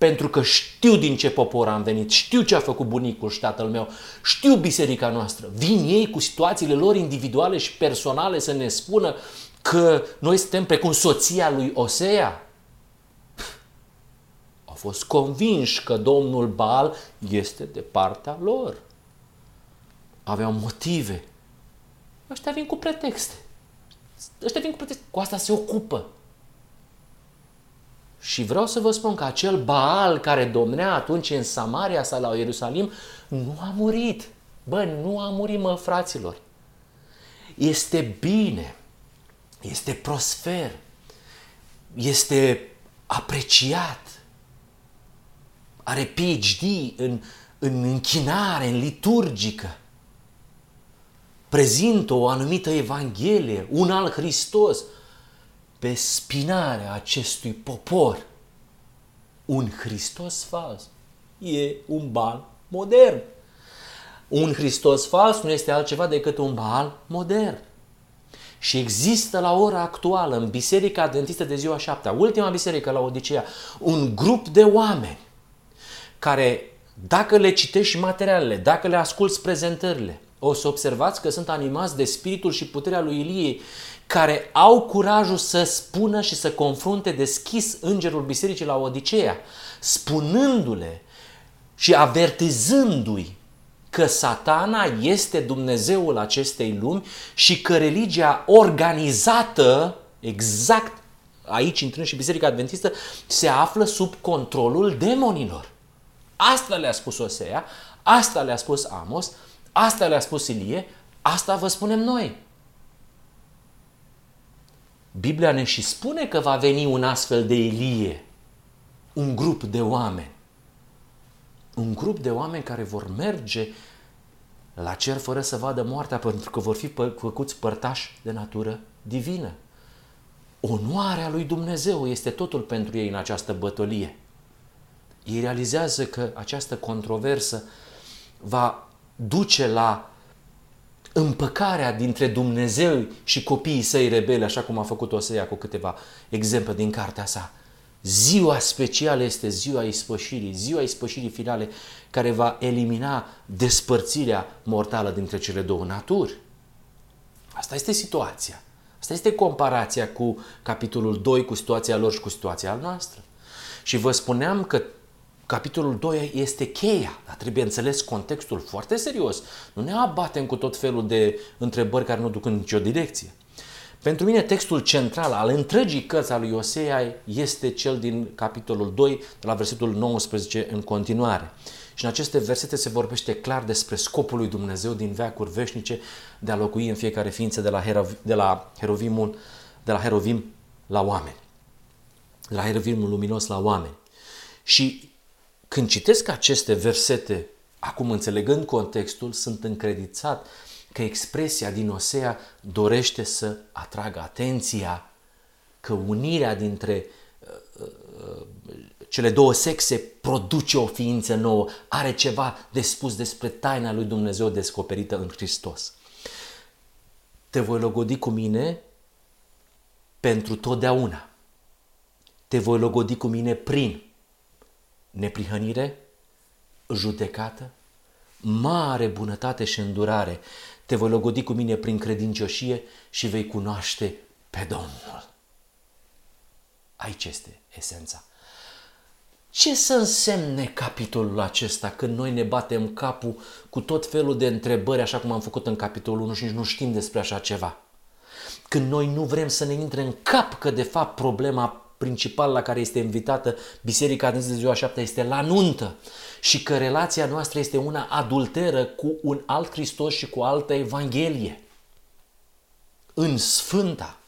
pentru că știu din ce popor am venit, știu ce a făcut bunicul și tatăl meu, știu biserica noastră. Vin ei cu situațiile lor individuale și personale să ne spună că noi suntem precum soția lui Osea. Au fost convinși că domnul Bal este de partea lor. Aveau motive. Ăștia vin cu pretexte. Ăștia vin cu pretexte. Cu asta se ocupă. Și vreau să vă spun că acel Baal care domnea atunci în Samaria sau la Ierusalim nu a murit. Bă, nu a murit, mă, fraților. Este bine, este prosper, este apreciat, are PhD în, în închinare, în liturgică, prezintă o anumită Evanghelie, un alt Hristos, pe spinarea acestui popor un Hristos fals. E un bal modern. Un Hristos fals nu este altceva decât un bal modern. Și există la ora actuală în Biserica Adventistă de ziua șaptea, ultima biserică la Odiseea, un grup de oameni care, dacă le citești materialele, dacă le asculți prezentările, o să observați că sunt animați de spiritul și puterea lui Ilie, care au curajul să spună și să confrunte deschis îngerul bisericii la Odiseea, spunându-le și avertizându-i că satana este Dumnezeul acestei lumi și că religia organizată, exact aici intrând și Biserica Adventistă, se află sub controlul demonilor. Asta le-a spus Osea, asta le-a spus Amos, asta le-a spus Ilie, asta vă spunem noi. Biblia ne și spune că va veni un astfel de Ilie, un grup de oameni. Un grup de oameni care vor merge la cer fără să vadă moartea pentru că vor fi făcuți părtași de natură divină. Onoarea lui Dumnezeu este totul pentru ei în această bătălie. Ei realizează că această controversă va duce la împăcarea dintre Dumnezeu și copiii săi rebeli, așa cum a făcut Osea cu câteva exemple din cartea sa. Ziua specială este ziua ispășirii, ziua ispășirii finale care va elimina despărțirea mortală dintre cele două naturi. Asta este situația. Asta este comparația cu capitolul 2, cu situația lor și cu situația noastră. Și vă spuneam că capitolul 2 este cheia, dar trebuie înțeles contextul foarte serios. Nu ne abatem cu tot felul de întrebări care nu duc în nicio direcție. Pentru mine textul central al întregii cărți a lui Osea este cel din capitolul 2, de la versetul 19 în continuare. Și în aceste versete se vorbește clar despre scopul lui Dumnezeu din veacuri veșnice de a locui în fiecare ființă de la, Herov, de la, Herovimul, de la Herovim la oameni. De la Herovimul luminos la oameni. Și când citesc aceste versete, acum înțelegând contextul, sunt încredițat că expresia din Osea dorește să atragă atenția că unirea dintre uh, uh, cele două sexe produce o ființă nouă, are ceva de spus despre taina lui Dumnezeu descoperită în Hristos. Te voi logodi cu mine pentru totdeauna. Te voi logodi cu mine prin neprihănire, judecată, mare bunătate și îndurare. Te voi logodi cu mine prin credincioșie și vei cunoaște pe Domnul. Aici este esența. Ce să însemne capitolul acesta când noi ne batem capul cu tot felul de întrebări, așa cum am făcut în capitolul 1 și nici nu știm despre așa ceva? Când noi nu vrem să ne intre în cap că de fapt problema principală la care este invitată Biserica din ziua 7 este la nuntă și că relația noastră este una adulteră cu un alt Hristos și cu altă Evanghelie. În Sfânta.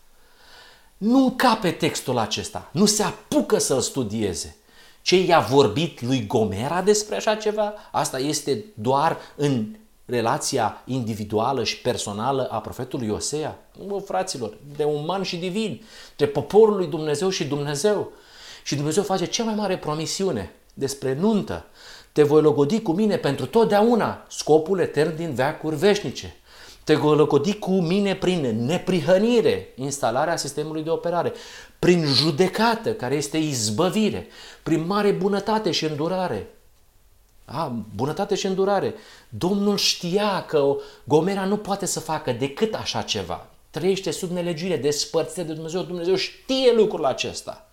Nu încape textul acesta, nu se apucă să-l studieze. Ce i-a vorbit lui Gomera despre așa ceva? Asta este doar în relația individuală și personală a profetului Osea. Nu, fraților, de uman și divin, de poporul lui Dumnezeu și Dumnezeu. Și Dumnezeu face cea mai mare promisiune despre nuntă. Te voi logodi cu mine pentru totdeauna, scopul etern din veacuri veșnice. Te voi logodi cu mine prin neprihănire, instalarea sistemului de operare, prin judecată, care este izbăvire, prin mare bunătate și îndurare. A, bunătate și îndurare. Domnul știa că Gomera nu poate să facă decât așa ceva. Trăiește sub nelegiune, despărțire de Dumnezeu. Dumnezeu știe lucrul acesta.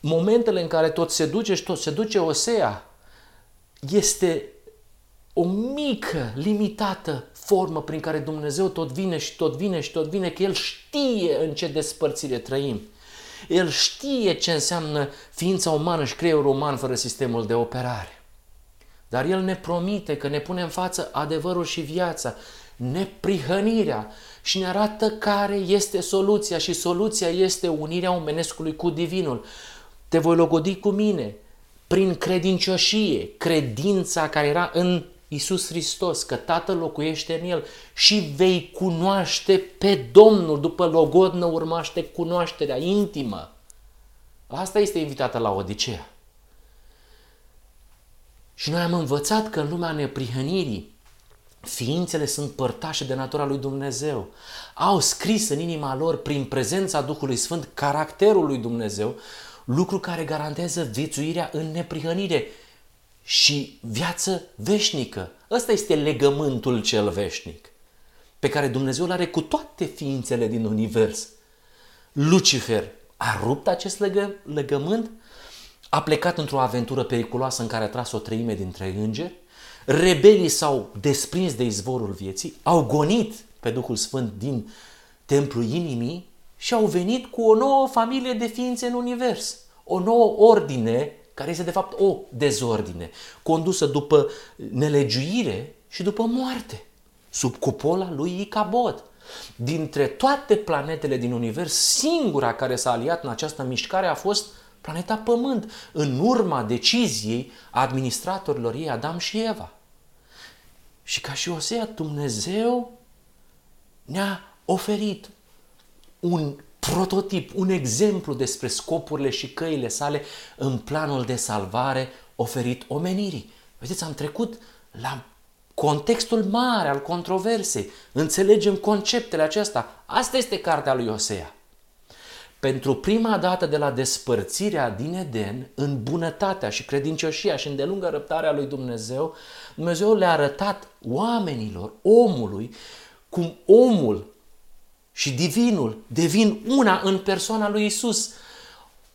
Momentele în care tot se duce și tot se duce Osea, este o mică, limitată formă prin care Dumnezeu tot vine și tot vine și tot vine, că El știe în ce despărțire trăim. El știe ce înseamnă ființa umană și creierul uman fără sistemul de operare. Dar El ne promite că ne pune în față adevărul și viața, neprihănirea și ne arată care este soluția și soluția este unirea omenescului cu divinul. Te voi logodi cu mine prin credincioșie, credința care era în Iisus Hristos, că Tatăl locuiește în El și vei cunoaște pe Domnul. După logodnă urmaște cunoașterea intimă. Asta este invitată la Odiseea. Și noi am învățat că în lumea neprihănirii ființele sunt părtașe de natura lui Dumnezeu. Au scris în inima lor, prin prezența Duhului Sfânt, caracterul lui Dumnezeu, lucru care garantează viețuirea în neprihănire și viață veșnică. Ăsta este legământul cel veșnic pe care Dumnezeu îl are cu toate ființele din univers. Lucifer a rupt acest legă, legământ, a plecat într-o aventură periculoasă în care a tras o treime dintre îngeri, rebelii s-au desprins de izvorul vieții, au gonit pe Duhul Sfânt din templul inimii și au venit cu o nouă familie de ființe în univers, o nouă ordine care este de fapt o dezordine, condusă după nelegiuire și după moarte, sub cupola lui Icabod. Dintre toate planetele din univers, singura care s-a aliat în această mișcare a fost planeta Pământ, în urma deciziei administratorilor ei, Adam și Eva. Și ca și Osea, Dumnezeu ne-a oferit un prototip, un exemplu despre scopurile și căile sale în planul de salvare oferit omenirii. Vedeți, am trecut la contextul mare al controversei. Înțelegem conceptele acestea. Asta este cartea lui Osea. Pentru prima dată de la despărțirea din Eden, în bunătatea și credincioșia și îndelungă răbdarea lui Dumnezeu, Dumnezeu le-a arătat oamenilor, omului, cum omul și divinul devin una în persoana lui Isus,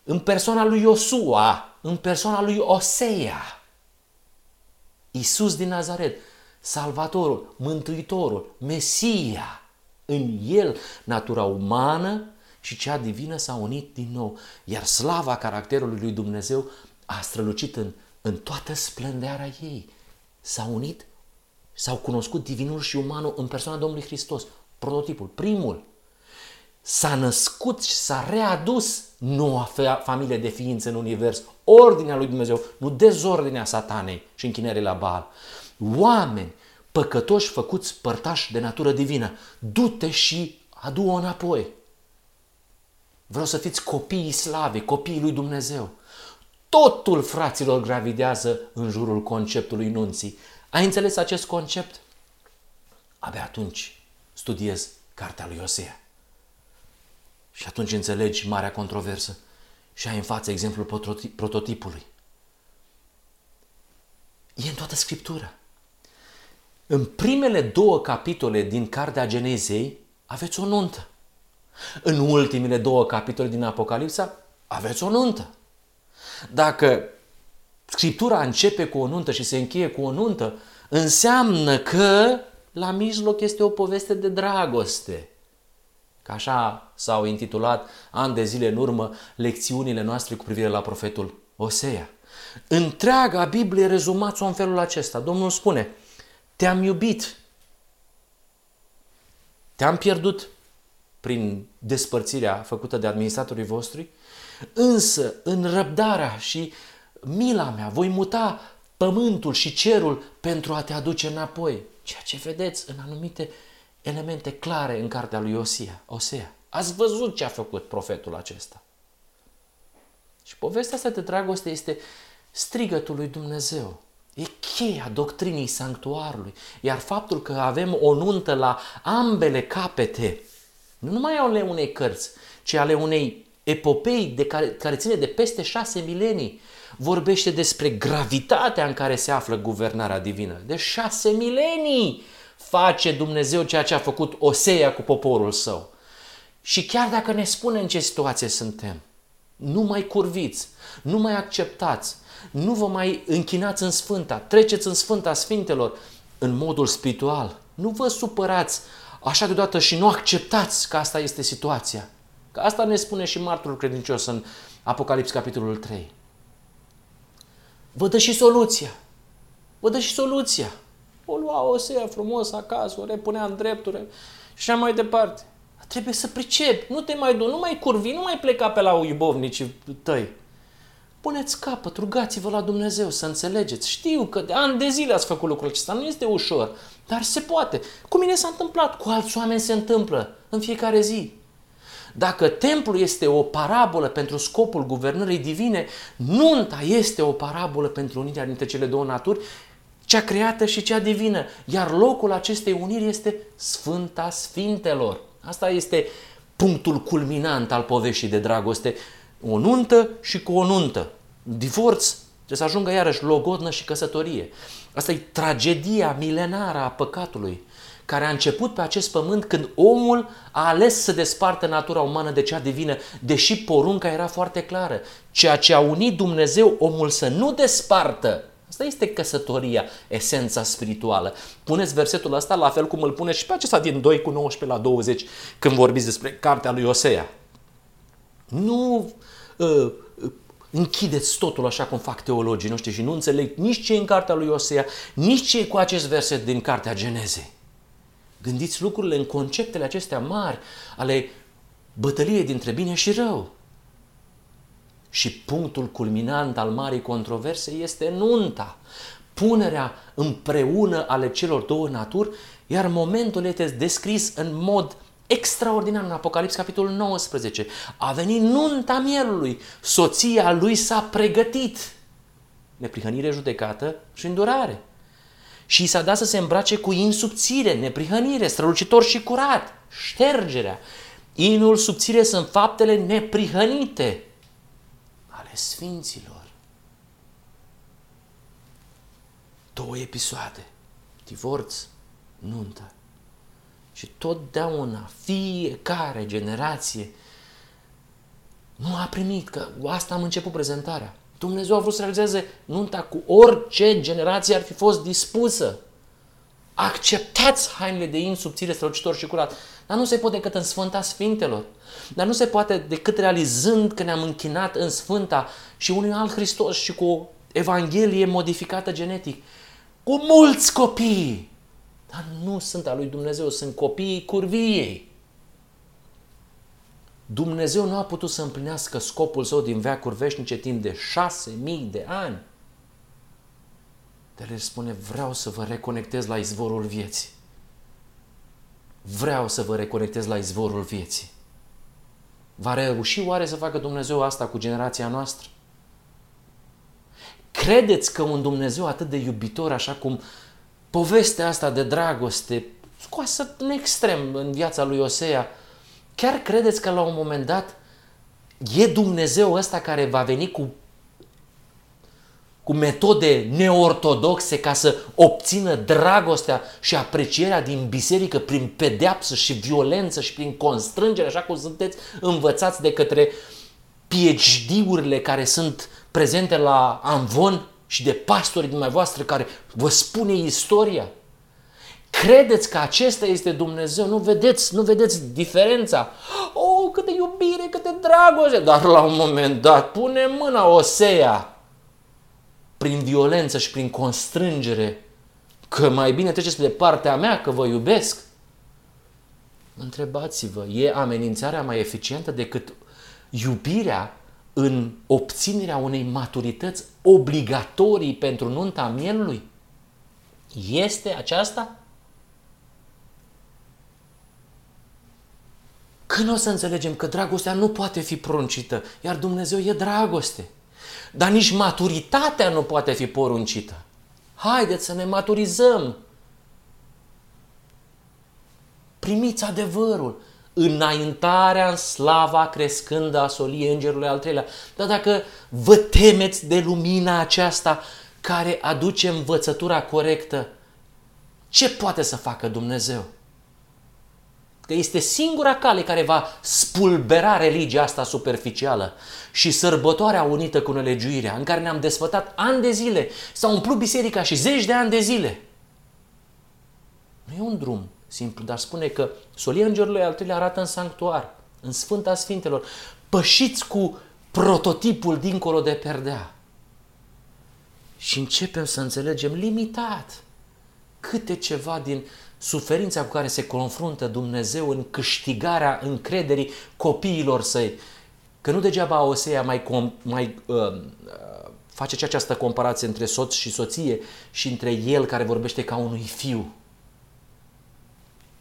în persoana lui Iosua, în persoana lui Osea. Isus din Nazaret, Salvatorul, Mântuitorul, Mesia. În el, natura umană și cea divină s-a unit din nou, iar slava caracterului lui Dumnezeu a strălucit în, în toată splendearea ei. S-a unit, s-au cunoscut divinul și umanul în persoana Domnului Hristos, prototipul, primul. S-a născut și s-a readus noua familie de ființe în univers, ordinea lui Dumnezeu, nu dezordinea satanei și închinării la Baal. Oameni păcătoși făcuți părtași de natură divină, du-te și adu-o înapoi. Vreau să fiți copiii slavei, copiii lui Dumnezeu. Totul, fraților, gravidează în jurul conceptului nunții. Ai înțeles acest concept? Abia atunci studiez cartea lui Osea. Și atunci înțelegi marea controversă și ai în față exemplul prototipului. E în toată Scriptura. În primele două capitole din Cartea Genezei aveți o nuntă. În ultimele două capitole din Apocalipsa aveți o nuntă. Dacă Scriptura începe cu o nuntă și se încheie cu o nuntă, înseamnă că la mijloc este o poveste de dragoste. Ca așa s-au intitulat ani de zile în urmă lecțiunile noastre cu privire la profetul Osea. Întreaga Biblie rezumați-o în felul acesta. Domnul spune, te-am iubit, te-am pierdut prin despărțirea făcută de administratorii voștri, însă în răbdarea și mila mea voi muta pământul și cerul pentru a te aduce înapoi. Ceea ce vedeți în anumite elemente clare în cartea lui Osia, Osea. Ați văzut ce a făcut profetul acesta. Și povestea asta de dragoste este strigătul lui Dumnezeu. E cheia doctrinii sanctuarului. Iar faptul că avem o nuntă la ambele capete, nu numai ale unei cărți, ci ale unei epopei de care, care ține de peste șase milenii, vorbește despre gravitatea în care se află guvernarea divină. De șase milenii face Dumnezeu ceea ce a făcut Osea cu poporul său. Și chiar dacă ne spune în ce situație suntem, nu mai curviți, nu mai acceptați, nu vă mai închinați în Sfânta, treceți în Sfânta Sfintelor în modul spiritual. Nu vă supărați așa deodată și nu acceptați că asta este situația. Că asta ne spune și martorul credincios în Apocalips capitolul 3. Vă dă și soluția. Vă dă și soluția. O lua o seia frumos acasă, o repunea în drepturi și așa mai departe. Trebuie să pricep, nu te mai du, nu mai curvi, nu mai pleca pe la uibovnicii tăi. Puneți capăt, rugați-vă la Dumnezeu să înțelegeți. Știu că de ani de zile ați făcut lucrul acesta, nu este ușor, dar se poate. Cu mine s-a întâmplat, cu alți oameni se întâmplă în fiecare zi. Dacă templul este o parabolă pentru scopul guvernării divine, nunta este o parabolă pentru unirea dintre cele două naturi, cea creată și cea divină. Iar locul acestei uniri este Sfânta Sfintelor. Asta este punctul culminant al poveștii de dragoste. O nuntă și cu o nuntă. Divorț Trebuie să ajungă iarăși logodnă și căsătorie. Asta e tragedia milenară a păcatului, care a început pe acest pământ când omul a ales să despartă natura umană de cea divină, deși porunca era foarte clară. Ceea ce a unit Dumnezeu omul să nu despartă, Asta este căsătoria, esența spirituală. Puneți versetul ăsta la fel cum îl pune și pe acesta din 2 cu 19 la 20 când vorbiți despre cartea lui Osea. Nu uh, închideți totul așa cum fac teologii noștri și nu înțeleg nici ce e în cartea lui Osea, nici ce e cu acest verset din cartea Geneze. Gândiți lucrurile în conceptele acestea mari ale bătăliei dintre bine și rău. Și punctul culminant al marii controverse este nunta, punerea împreună ale celor două naturi, iar momentul este descris în mod extraordinar în Apocalips, capitolul 19. A venit nunta mielului, soția lui s-a pregătit. Neprihănire, judecată și îndurare. Și și s-a dat să se îmbrace cu in subțire, neprihănire, strălucitor și curat, ștergerea. Inul subțire sunt faptele neprihănite ale sfinților. Două episoade, divorț, nuntă. Și totdeauna, fiecare generație nu a primit, că asta am început prezentarea. Dumnezeu a vrut să realizeze nunta cu orice generație ar fi fost dispusă. Acceptați hainele de in subțire, strălucitor și curat. Dar nu se poate decât în Sfânta Sfintelor. Dar nu se poate decât realizând că ne-am închinat în Sfânta și unui alt Hristos și cu o Evanghelie modificată genetic. Cu mulți copii dar nu sunt a lui Dumnezeu, sunt copiii curviei. Dumnezeu nu a putut să împlinească scopul său din veacuri veșnice timp de șase mii de ani. Dar el spune, vreau să vă reconectez la izvorul vieții. Vreau să vă reconectez la izvorul vieții. Va reuși oare să facă Dumnezeu asta cu generația noastră? Credeți că un Dumnezeu atât de iubitor, așa cum povestea asta de dragoste scoasă în extrem în viața lui Osea, chiar credeți că la un moment dat e Dumnezeu ăsta care va veni cu cu metode neortodoxe ca să obțină dragostea și aprecierea din biserică prin pedeapsă și violență și prin constrângere, așa cum sunteți învățați de către PhD-urile care sunt prezente la Amvon? Și de pastorii dumneavoastră care vă spune istoria. Credeți că acesta este Dumnezeu, nu vedeți, nu vedeți diferența. Oh, câtă iubire, câtă dragoste, dar la un moment dat pune mâna Osea prin violență și prin constrângere că mai bine treceți de partea mea, că vă iubesc. Întrebați-vă, e amenințarea mai eficientă decât iubirea în obținerea unei maturități obligatorii pentru nunta mielului? Este aceasta? Când o să înțelegem că dragostea nu poate fi poruncită, iar Dumnezeu e dragoste, dar nici maturitatea nu poate fi poruncită. Haideți să ne maturizăm. Primiți adevărul înaintarea în slava crescândă a soliei îngerului al treilea. Dar dacă vă temeți de lumina aceasta care aduce învățătura corectă, ce poate să facă Dumnezeu? Că este singura cale care va spulbera religia asta superficială și sărbătoarea unită cu nelegiuirea, în care ne-am desfătat ani de zile, s-a umplut biserica și zeci de ani de zile. Nu e un drum simplu, dar spune că solia îngerului al treilea arată în sanctuar, în Sfânta Sfintelor. Pășiți cu prototipul dincolo de perdea. Și începem să înțelegem limitat câte ceva din suferința cu care se confruntă Dumnezeu în câștigarea încrederii copiilor săi. Că nu degeaba Osea mai, com- mai uh, uh, face această comparație între soț și soție și între el care vorbește ca unui fiu.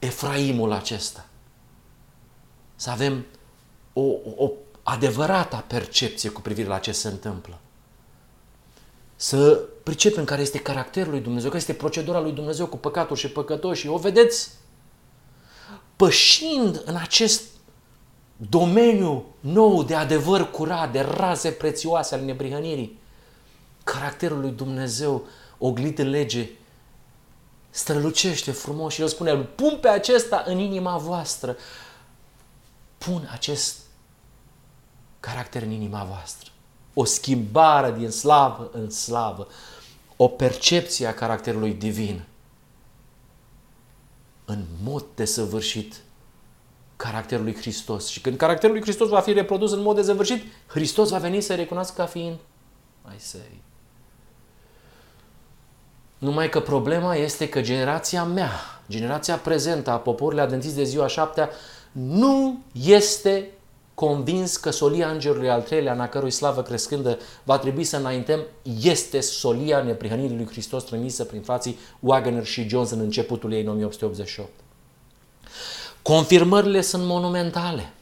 Efraimul acesta. Să avem o, o adevărată percepție cu privire la ce se întâmplă. Să pricepem care este caracterul lui Dumnezeu, care este procedura lui Dumnezeu cu păcatul și păcătoșii. O vedeți? Pășind în acest domeniu nou de adevăr curat, de raze prețioase ale neprihănirii, caracterul lui Dumnezeu oglit în lege strălucește frumos și el spune, pun pe acesta în inima voastră. Pun acest caracter în inima voastră. O schimbare din slavă în slavă. O percepție a caracterului divin. În mod desăvârșit caracterul lui Hristos. Și când caracterul lui Hristos va fi reprodus în mod desăvârșit, Hristos va veni să recunoască ca fiind mai săi. Numai că problema este că generația mea, generația prezentă a poporului adventist de ziua șaptea, nu este convins că solia Îngerului al treilea, în a cărui slavă crescândă va trebui să înaintăm, este solia neprihănirii lui Hristos trimisă prin frații Wagner și Jones în începutul ei în 1888. Confirmările sunt monumentale,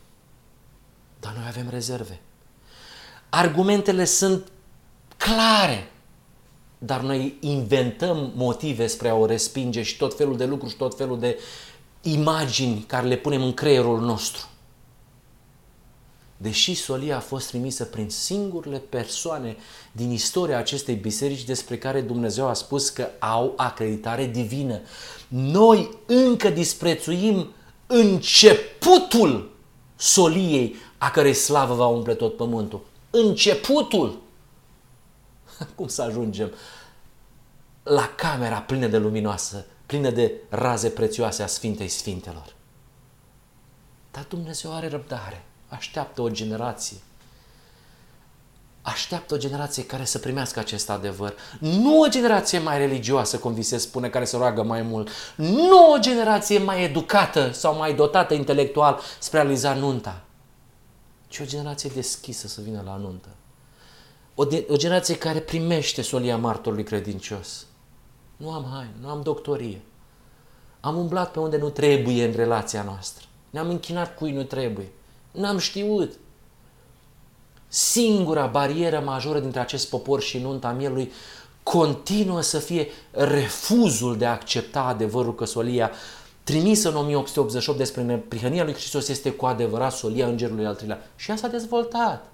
dar noi avem rezerve. Argumentele sunt clare, dar noi inventăm motive spre a o respinge și tot felul de lucruri și tot felul de imagini care le punem în creierul nostru. Deși solia a fost trimisă prin singurele persoane din istoria acestei biserici despre care Dumnezeu a spus că au acreditare divină, noi încă disprețuim începutul soliei a cărei slavă va umple tot pământul. Începutul! Cum să ajungem la camera plină de luminoasă, plină de raze prețioase a Sfintei Sfintelor? Dar Dumnezeu are răbdare, așteaptă o generație așteaptă o generație care să primească acest adevăr. Nu o generație mai religioasă, cum vi se spune, care se roagă mai mult. Nu o generație mai educată sau mai dotată intelectual spre a realiza nunta. Ci o generație deschisă să vină la nuntă. O, de, o generație care primește solia martorului credincios. Nu am haine, nu am doctorie. Am umblat pe unde nu trebuie în relația noastră. Ne-am închinat cui nu trebuie. N-am știut singura barieră majoră dintre acest popor și nunta mielului continuă să fie refuzul de a accepta adevărul că solia trimisă în 1888 despre neprihănia lui Hristos este cu adevărat solia îngerului al treilea. Și ea s-a dezvoltat.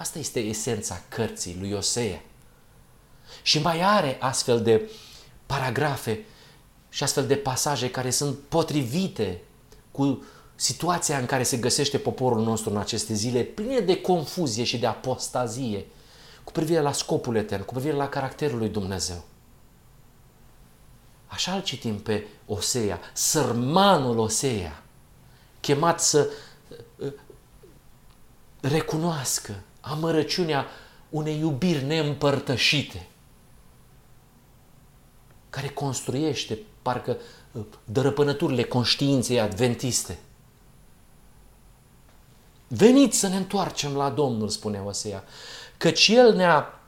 Asta este esența cărții lui Osea. Și mai are astfel de paragrafe și astfel de pasaje care sunt potrivite cu situația în care se găsește poporul nostru în aceste zile, pline de confuzie și de apostazie cu privire la scopul etern, cu privire la caracterul lui Dumnezeu. Așa îl citim pe Osea, sărmanul Osea, chemat să uh, recunoască amărăciunea unei iubiri neîmpărtășite, care construiește parcă uh, dărăpânăturile conștiinței adventiste – Veniți să ne întoarcem la Domnul, spune Osea, căci El ne-a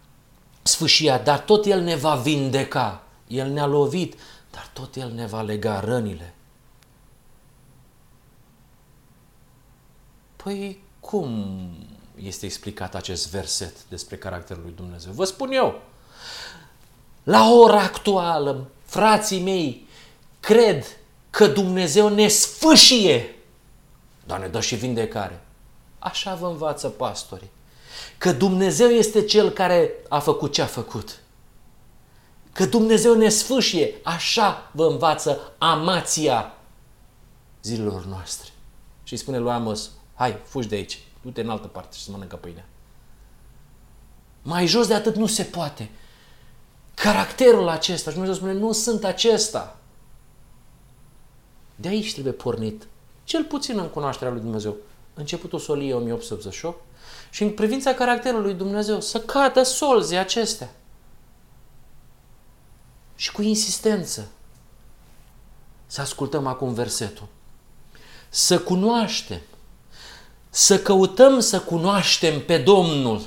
sfâșiat, dar tot El ne va vindeca. El ne-a lovit, dar tot El ne va lega rănile. Păi cum este explicat acest verset despre caracterul lui Dumnezeu? Vă spun eu, la ora actuală, frații mei, cred că Dumnezeu ne sfâșie, dar ne dă și vindecare. Așa vă învață pastorii. Că Dumnezeu este Cel care a făcut ce a făcut. Că Dumnezeu ne sfâșie. Așa vă învață amația zilelor noastre. Și spune lui Amos, hai, fugi de aici, du-te în altă parte și să mănâncă pâinea. Mai jos de atât nu se poate. Caracterul acesta, și Dumnezeu spune, nu sunt acesta. De aici trebuie pornit, cel puțin în cunoașterea lui Dumnezeu începutul soliei 1888 și în privința caracterului Dumnezeu să cadă solzii acestea. Și cu insistență să ascultăm acum versetul. Să cunoaștem, să căutăm să cunoaștem pe Domnul,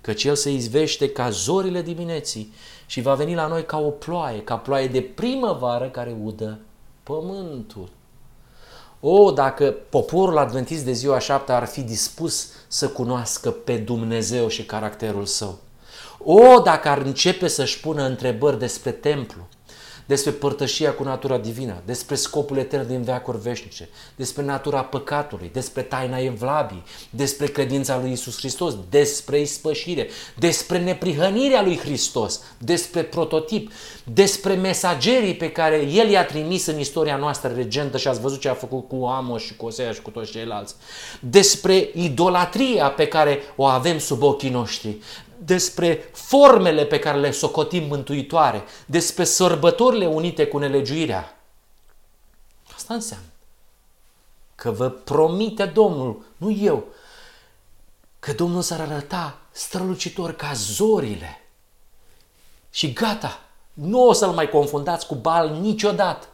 căci El se izvește ca zorile dimineții și va veni la noi ca o ploaie, ca ploaie de primăvară care udă pământul. O, dacă poporul adventist de ziua șapte ar fi dispus să cunoască pe Dumnezeu și caracterul său. O, dacă ar începe să-și pună întrebări despre templu, despre părtășia cu natura divină, despre scopul etern din veacuri veșnice, despre natura păcatului, despre taina evlabii, despre credința lui Isus Hristos, despre ispășire, despre neprihănirea lui Hristos, despre prototip, despre mesagerii pe care El i-a trimis în istoria noastră regentă și ați văzut ce a făcut cu Amos și cu Osea și cu toți ceilalți, despre idolatria pe care o avem sub ochii noștri, despre formele pe care le socotim mântuitoare, despre sărbătorile unite cu nelegiuirea. Asta înseamnă că vă promite Domnul, nu eu, că Domnul s-ar arăta strălucitor ca zorile. Și gata, nu o să-l mai confundați cu bal niciodată.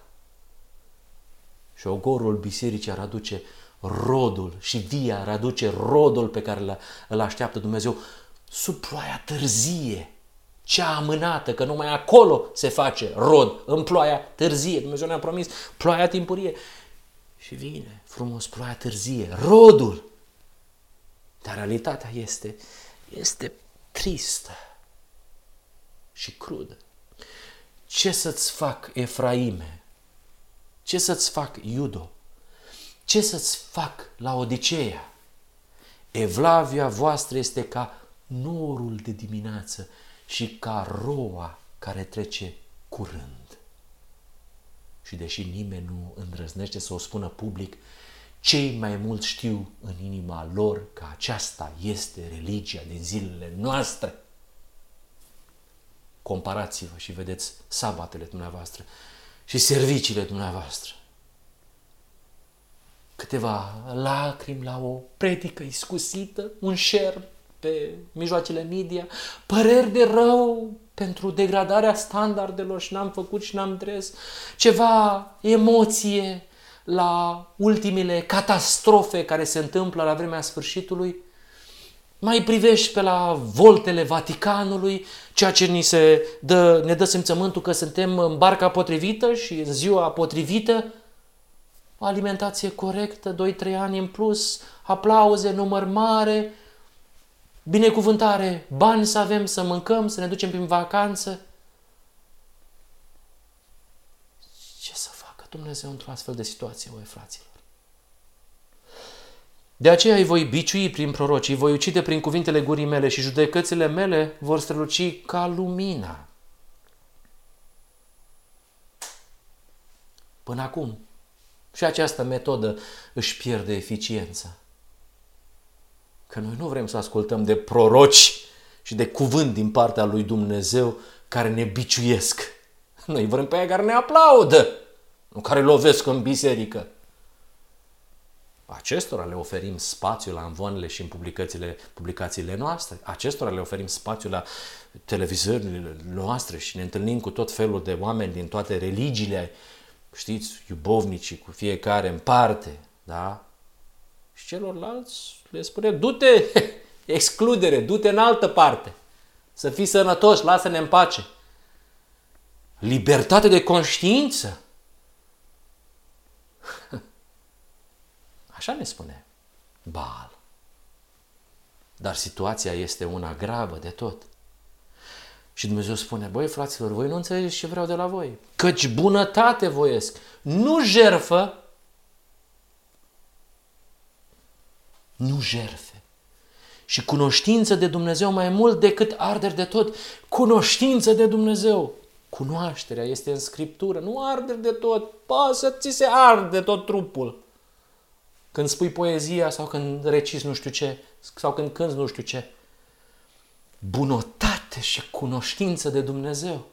Și ogorul bisericii ar aduce rodul și via ar aduce rodul pe care îl așteaptă Dumnezeu sub ploaia târzie, cea amânată, că numai acolo se face rod, în ploaia târzie. Dumnezeu ne-a promis ploaia timpurie. Și vine frumos ploaia târzie, rodul. Dar realitatea este, este tristă și crudă. Ce să-ți fac, Efraime? Ce să-ți fac, Iudo? Ce să-ți fac la Odiceea? Evlavia voastră este ca norul de dimineață și ca roa care trece curând. Și deși nimeni nu îndrăznește să o spună public, cei mai mult știu în inima lor că aceasta este religia din zilele noastre. Comparați-vă și vedeți sabatele dumneavoastră și serviciile dumneavoastră. Câteva lacrimi la o predică iscusită, un șer pe mijloacele media, păreri de rău pentru degradarea standardelor și n-am făcut și n-am dres, ceva emoție la ultimele catastrofe care se întâmplă la vremea sfârșitului, mai privești pe la voltele Vaticanului, ceea ce ni se dă, ne dă simțământul că suntem în barca potrivită și în ziua potrivită, o alimentație corectă, 2-3 ani în plus, aplauze, număr mare, binecuvântare, bani să avem, să mâncăm, să ne ducem prin vacanță. Ce să facă Dumnezeu într-o astfel de situație, voi fraților? De aceea îi voi biciui prin proroci, îi voi ucide prin cuvintele gurii mele și judecățile mele vor străluci ca lumina. Până acum, și această metodă își pierde eficiența. Că noi nu vrem să ascultăm de proroci și de cuvânt din partea lui Dumnezeu care ne biciuiesc. Noi vrem pe aia care ne aplaudă, nu care lovesc în biserică. Acestora le oferim spațiu la învoanele și în publicațiile, publicațiile noastre. Acestora le oferim spațiu la televizările noastre și ne întâlnim cu tot felul de oameni din toate religiile, știți, iubovnicii cu fiecare în parte, da? Și celorlalți le spune, du-te, excludere, du-te în altă parte. Să fii sănătos, lasă-ne în pace. Libertate de conștiință. Așa ne spune Baal. Dar situația este una gravă de tot. Și Dumnezeu spune, băi fraților, voi nu înțelegeți ce vreau de la voi. Căci bunătate voiesc, nu jerfă nu jerfe. Și cunoștință de Dumnezeu mai mult decât arderi de tot. Cunoștință de Dumnezeu. Cunoașterea este în Scriptură, nu arderi de tot. Pasă, ți se arde tot trupul. Când spui poezia sau când recizi nu știu ce, sau când cânți nu știu ce. Bunătate și cunoștință de Dumnezeu.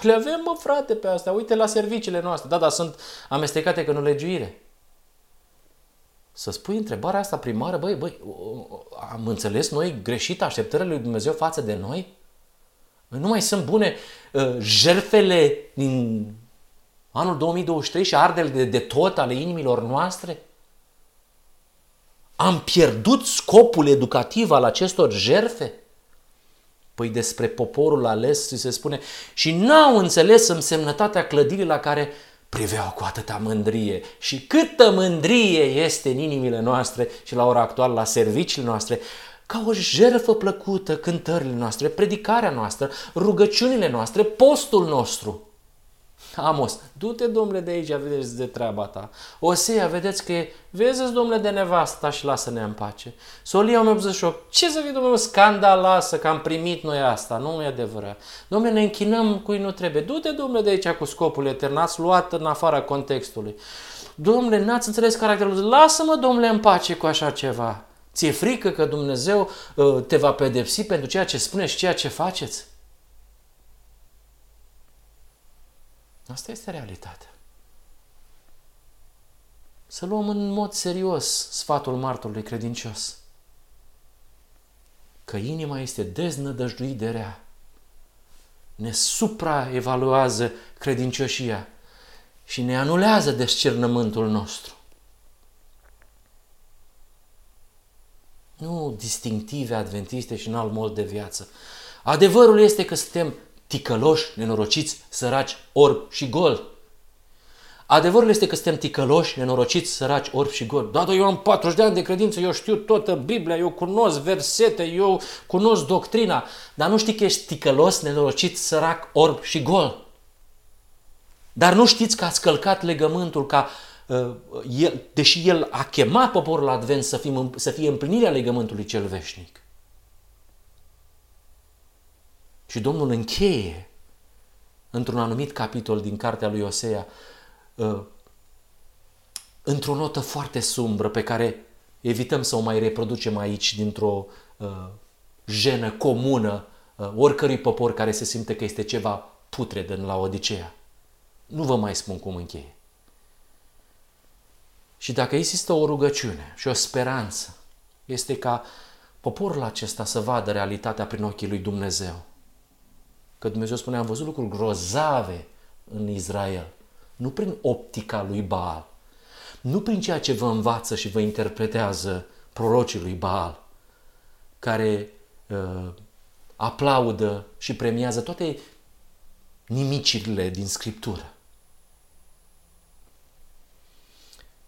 Le avem, mă, frate, pe astea. Uite la serviciile noastre. Da, dar sunt amestecate că nu legiuire. Să spui întrebarea asta primară, băi, băi, am înțeles noi greșit așteptările lui Dumnezeu față de noi? Nu mai sunt bune uh, jerfele din anul 2023 și ardele de, de tot ale inimilor noastre? Am pierdut scopul educativ al acestor jerfe? Păi despre poporul ales se spune și n-au înțeles însemnătatea clădirii la care priveau cu atâta mândrie. Și câtă mândrie este în inimile noastre și la ora actuală la serviciile noastre, ca o jertfă plăcută cântările noastre, predicarea noastră, rugăciunile noastre, postul nostru. Amos, du-te, domnule, de aici, vedeți de treaba ta. Osea, vedeți că e, vezi domnule, de nevasta și lasă-ne în pace. Solia 88, ce să fie, domnule, scandaloasă că am primit noi asta, nu e adevărat. Domnule, ne închinăm cui nu trebuie. Du-te, domnule, de aici cu scopul etern, ați luat în afara contextului. Domnule, n-ați înțeles caracterul. Lasă-mă, domnule, în pace cu așa ceva. Ți-e frică că Dumnezeu uh, te va pedepsi pentru ceea ce spuneți și ceea ce faceți? Asta este realitatea. Să luăm în mod serios sfatul martorului credincios. Că inima este deznădăjduit de rea. Ne supraevaluează credincioșia și ne anulează descernământul nostru. Nu distinctive adventiste și în alt mod de viață. Adevărul este că suntem ticăloși, nenorociți, săraci, orbi și gol. Adevărul este că suntem ticăloși, nenorociți, săraci, orbi și gol. Da, dar eu am 40 de ani de credință, eu știu toată Biblia, eu cunosc versete, eu cunosc doctrina, dar nu știi că ești ticălos, nenorocit, sărac, orb și gol. Dar nu știți că ați călcat legământul ca uh, el, deși el a chemat poporul advent să, fim, să fie împlinirea legământului cel veșnic. Și Domnul încheie într-un anumit capitol din cartea lui Osea uh, într-o notă foarte sumbră pe care evităm să o mai reproducem aici dintr-o uh, jenă comună uh, oricărui popor care se simte că este ceva putred în la Odiseea. Nu vă mai spun cum încheie. Și dacă există o rugăciune și o speranță, este ca poporul acesta să vadă realitatea prin ochii lui Dumnezeu. Că Dumnezeu spune, am văzut lucruri grozave în Israel. Nu prin optica lui Baal. Nu prin ceea ce vă învață și vă interpretează prorocii lui Baal, care uh, aplaudă și premiază toate nimicirile din Scriptură.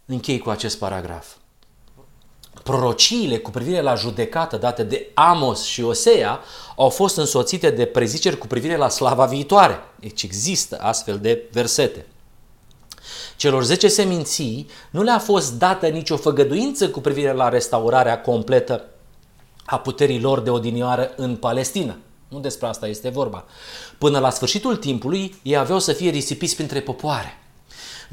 Închei cu acest paragraf prorociile cu privire la judecată date de Amos și Osea au fost însoțite de preziceri cu privire la slava viitoare. Deci există astfel de versete. Celor 10 seminții nu le-a fost dată nicio făgăduință cu privire la restaurarea completă a puterii lor de odinioară în Palestina. Nu despre asta este vorba. Până la sfârșitul timpului, ei aveau să fie risipiți printre popoare.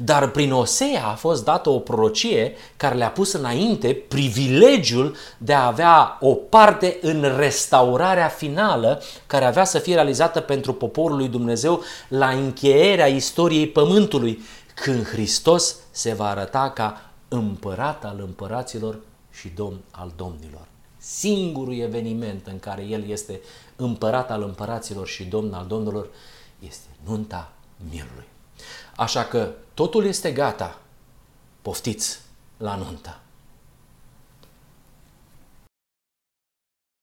Dar prin Osea a fost dată o prorocie care le-a pus înainte privilegiul de a avea o parte în restaurarea finală care avea să fie realizată pentru poporul lui Dumnezeu la încheierea istoriei pământului, când Hristos se va arăta ca împărat al împăraților și domn al domnilor. Singurul eveniment în care El este împărat al împăraților și domn al domnilor este nunta mielului. Așa că totul este gata. Poftiți la nuntă!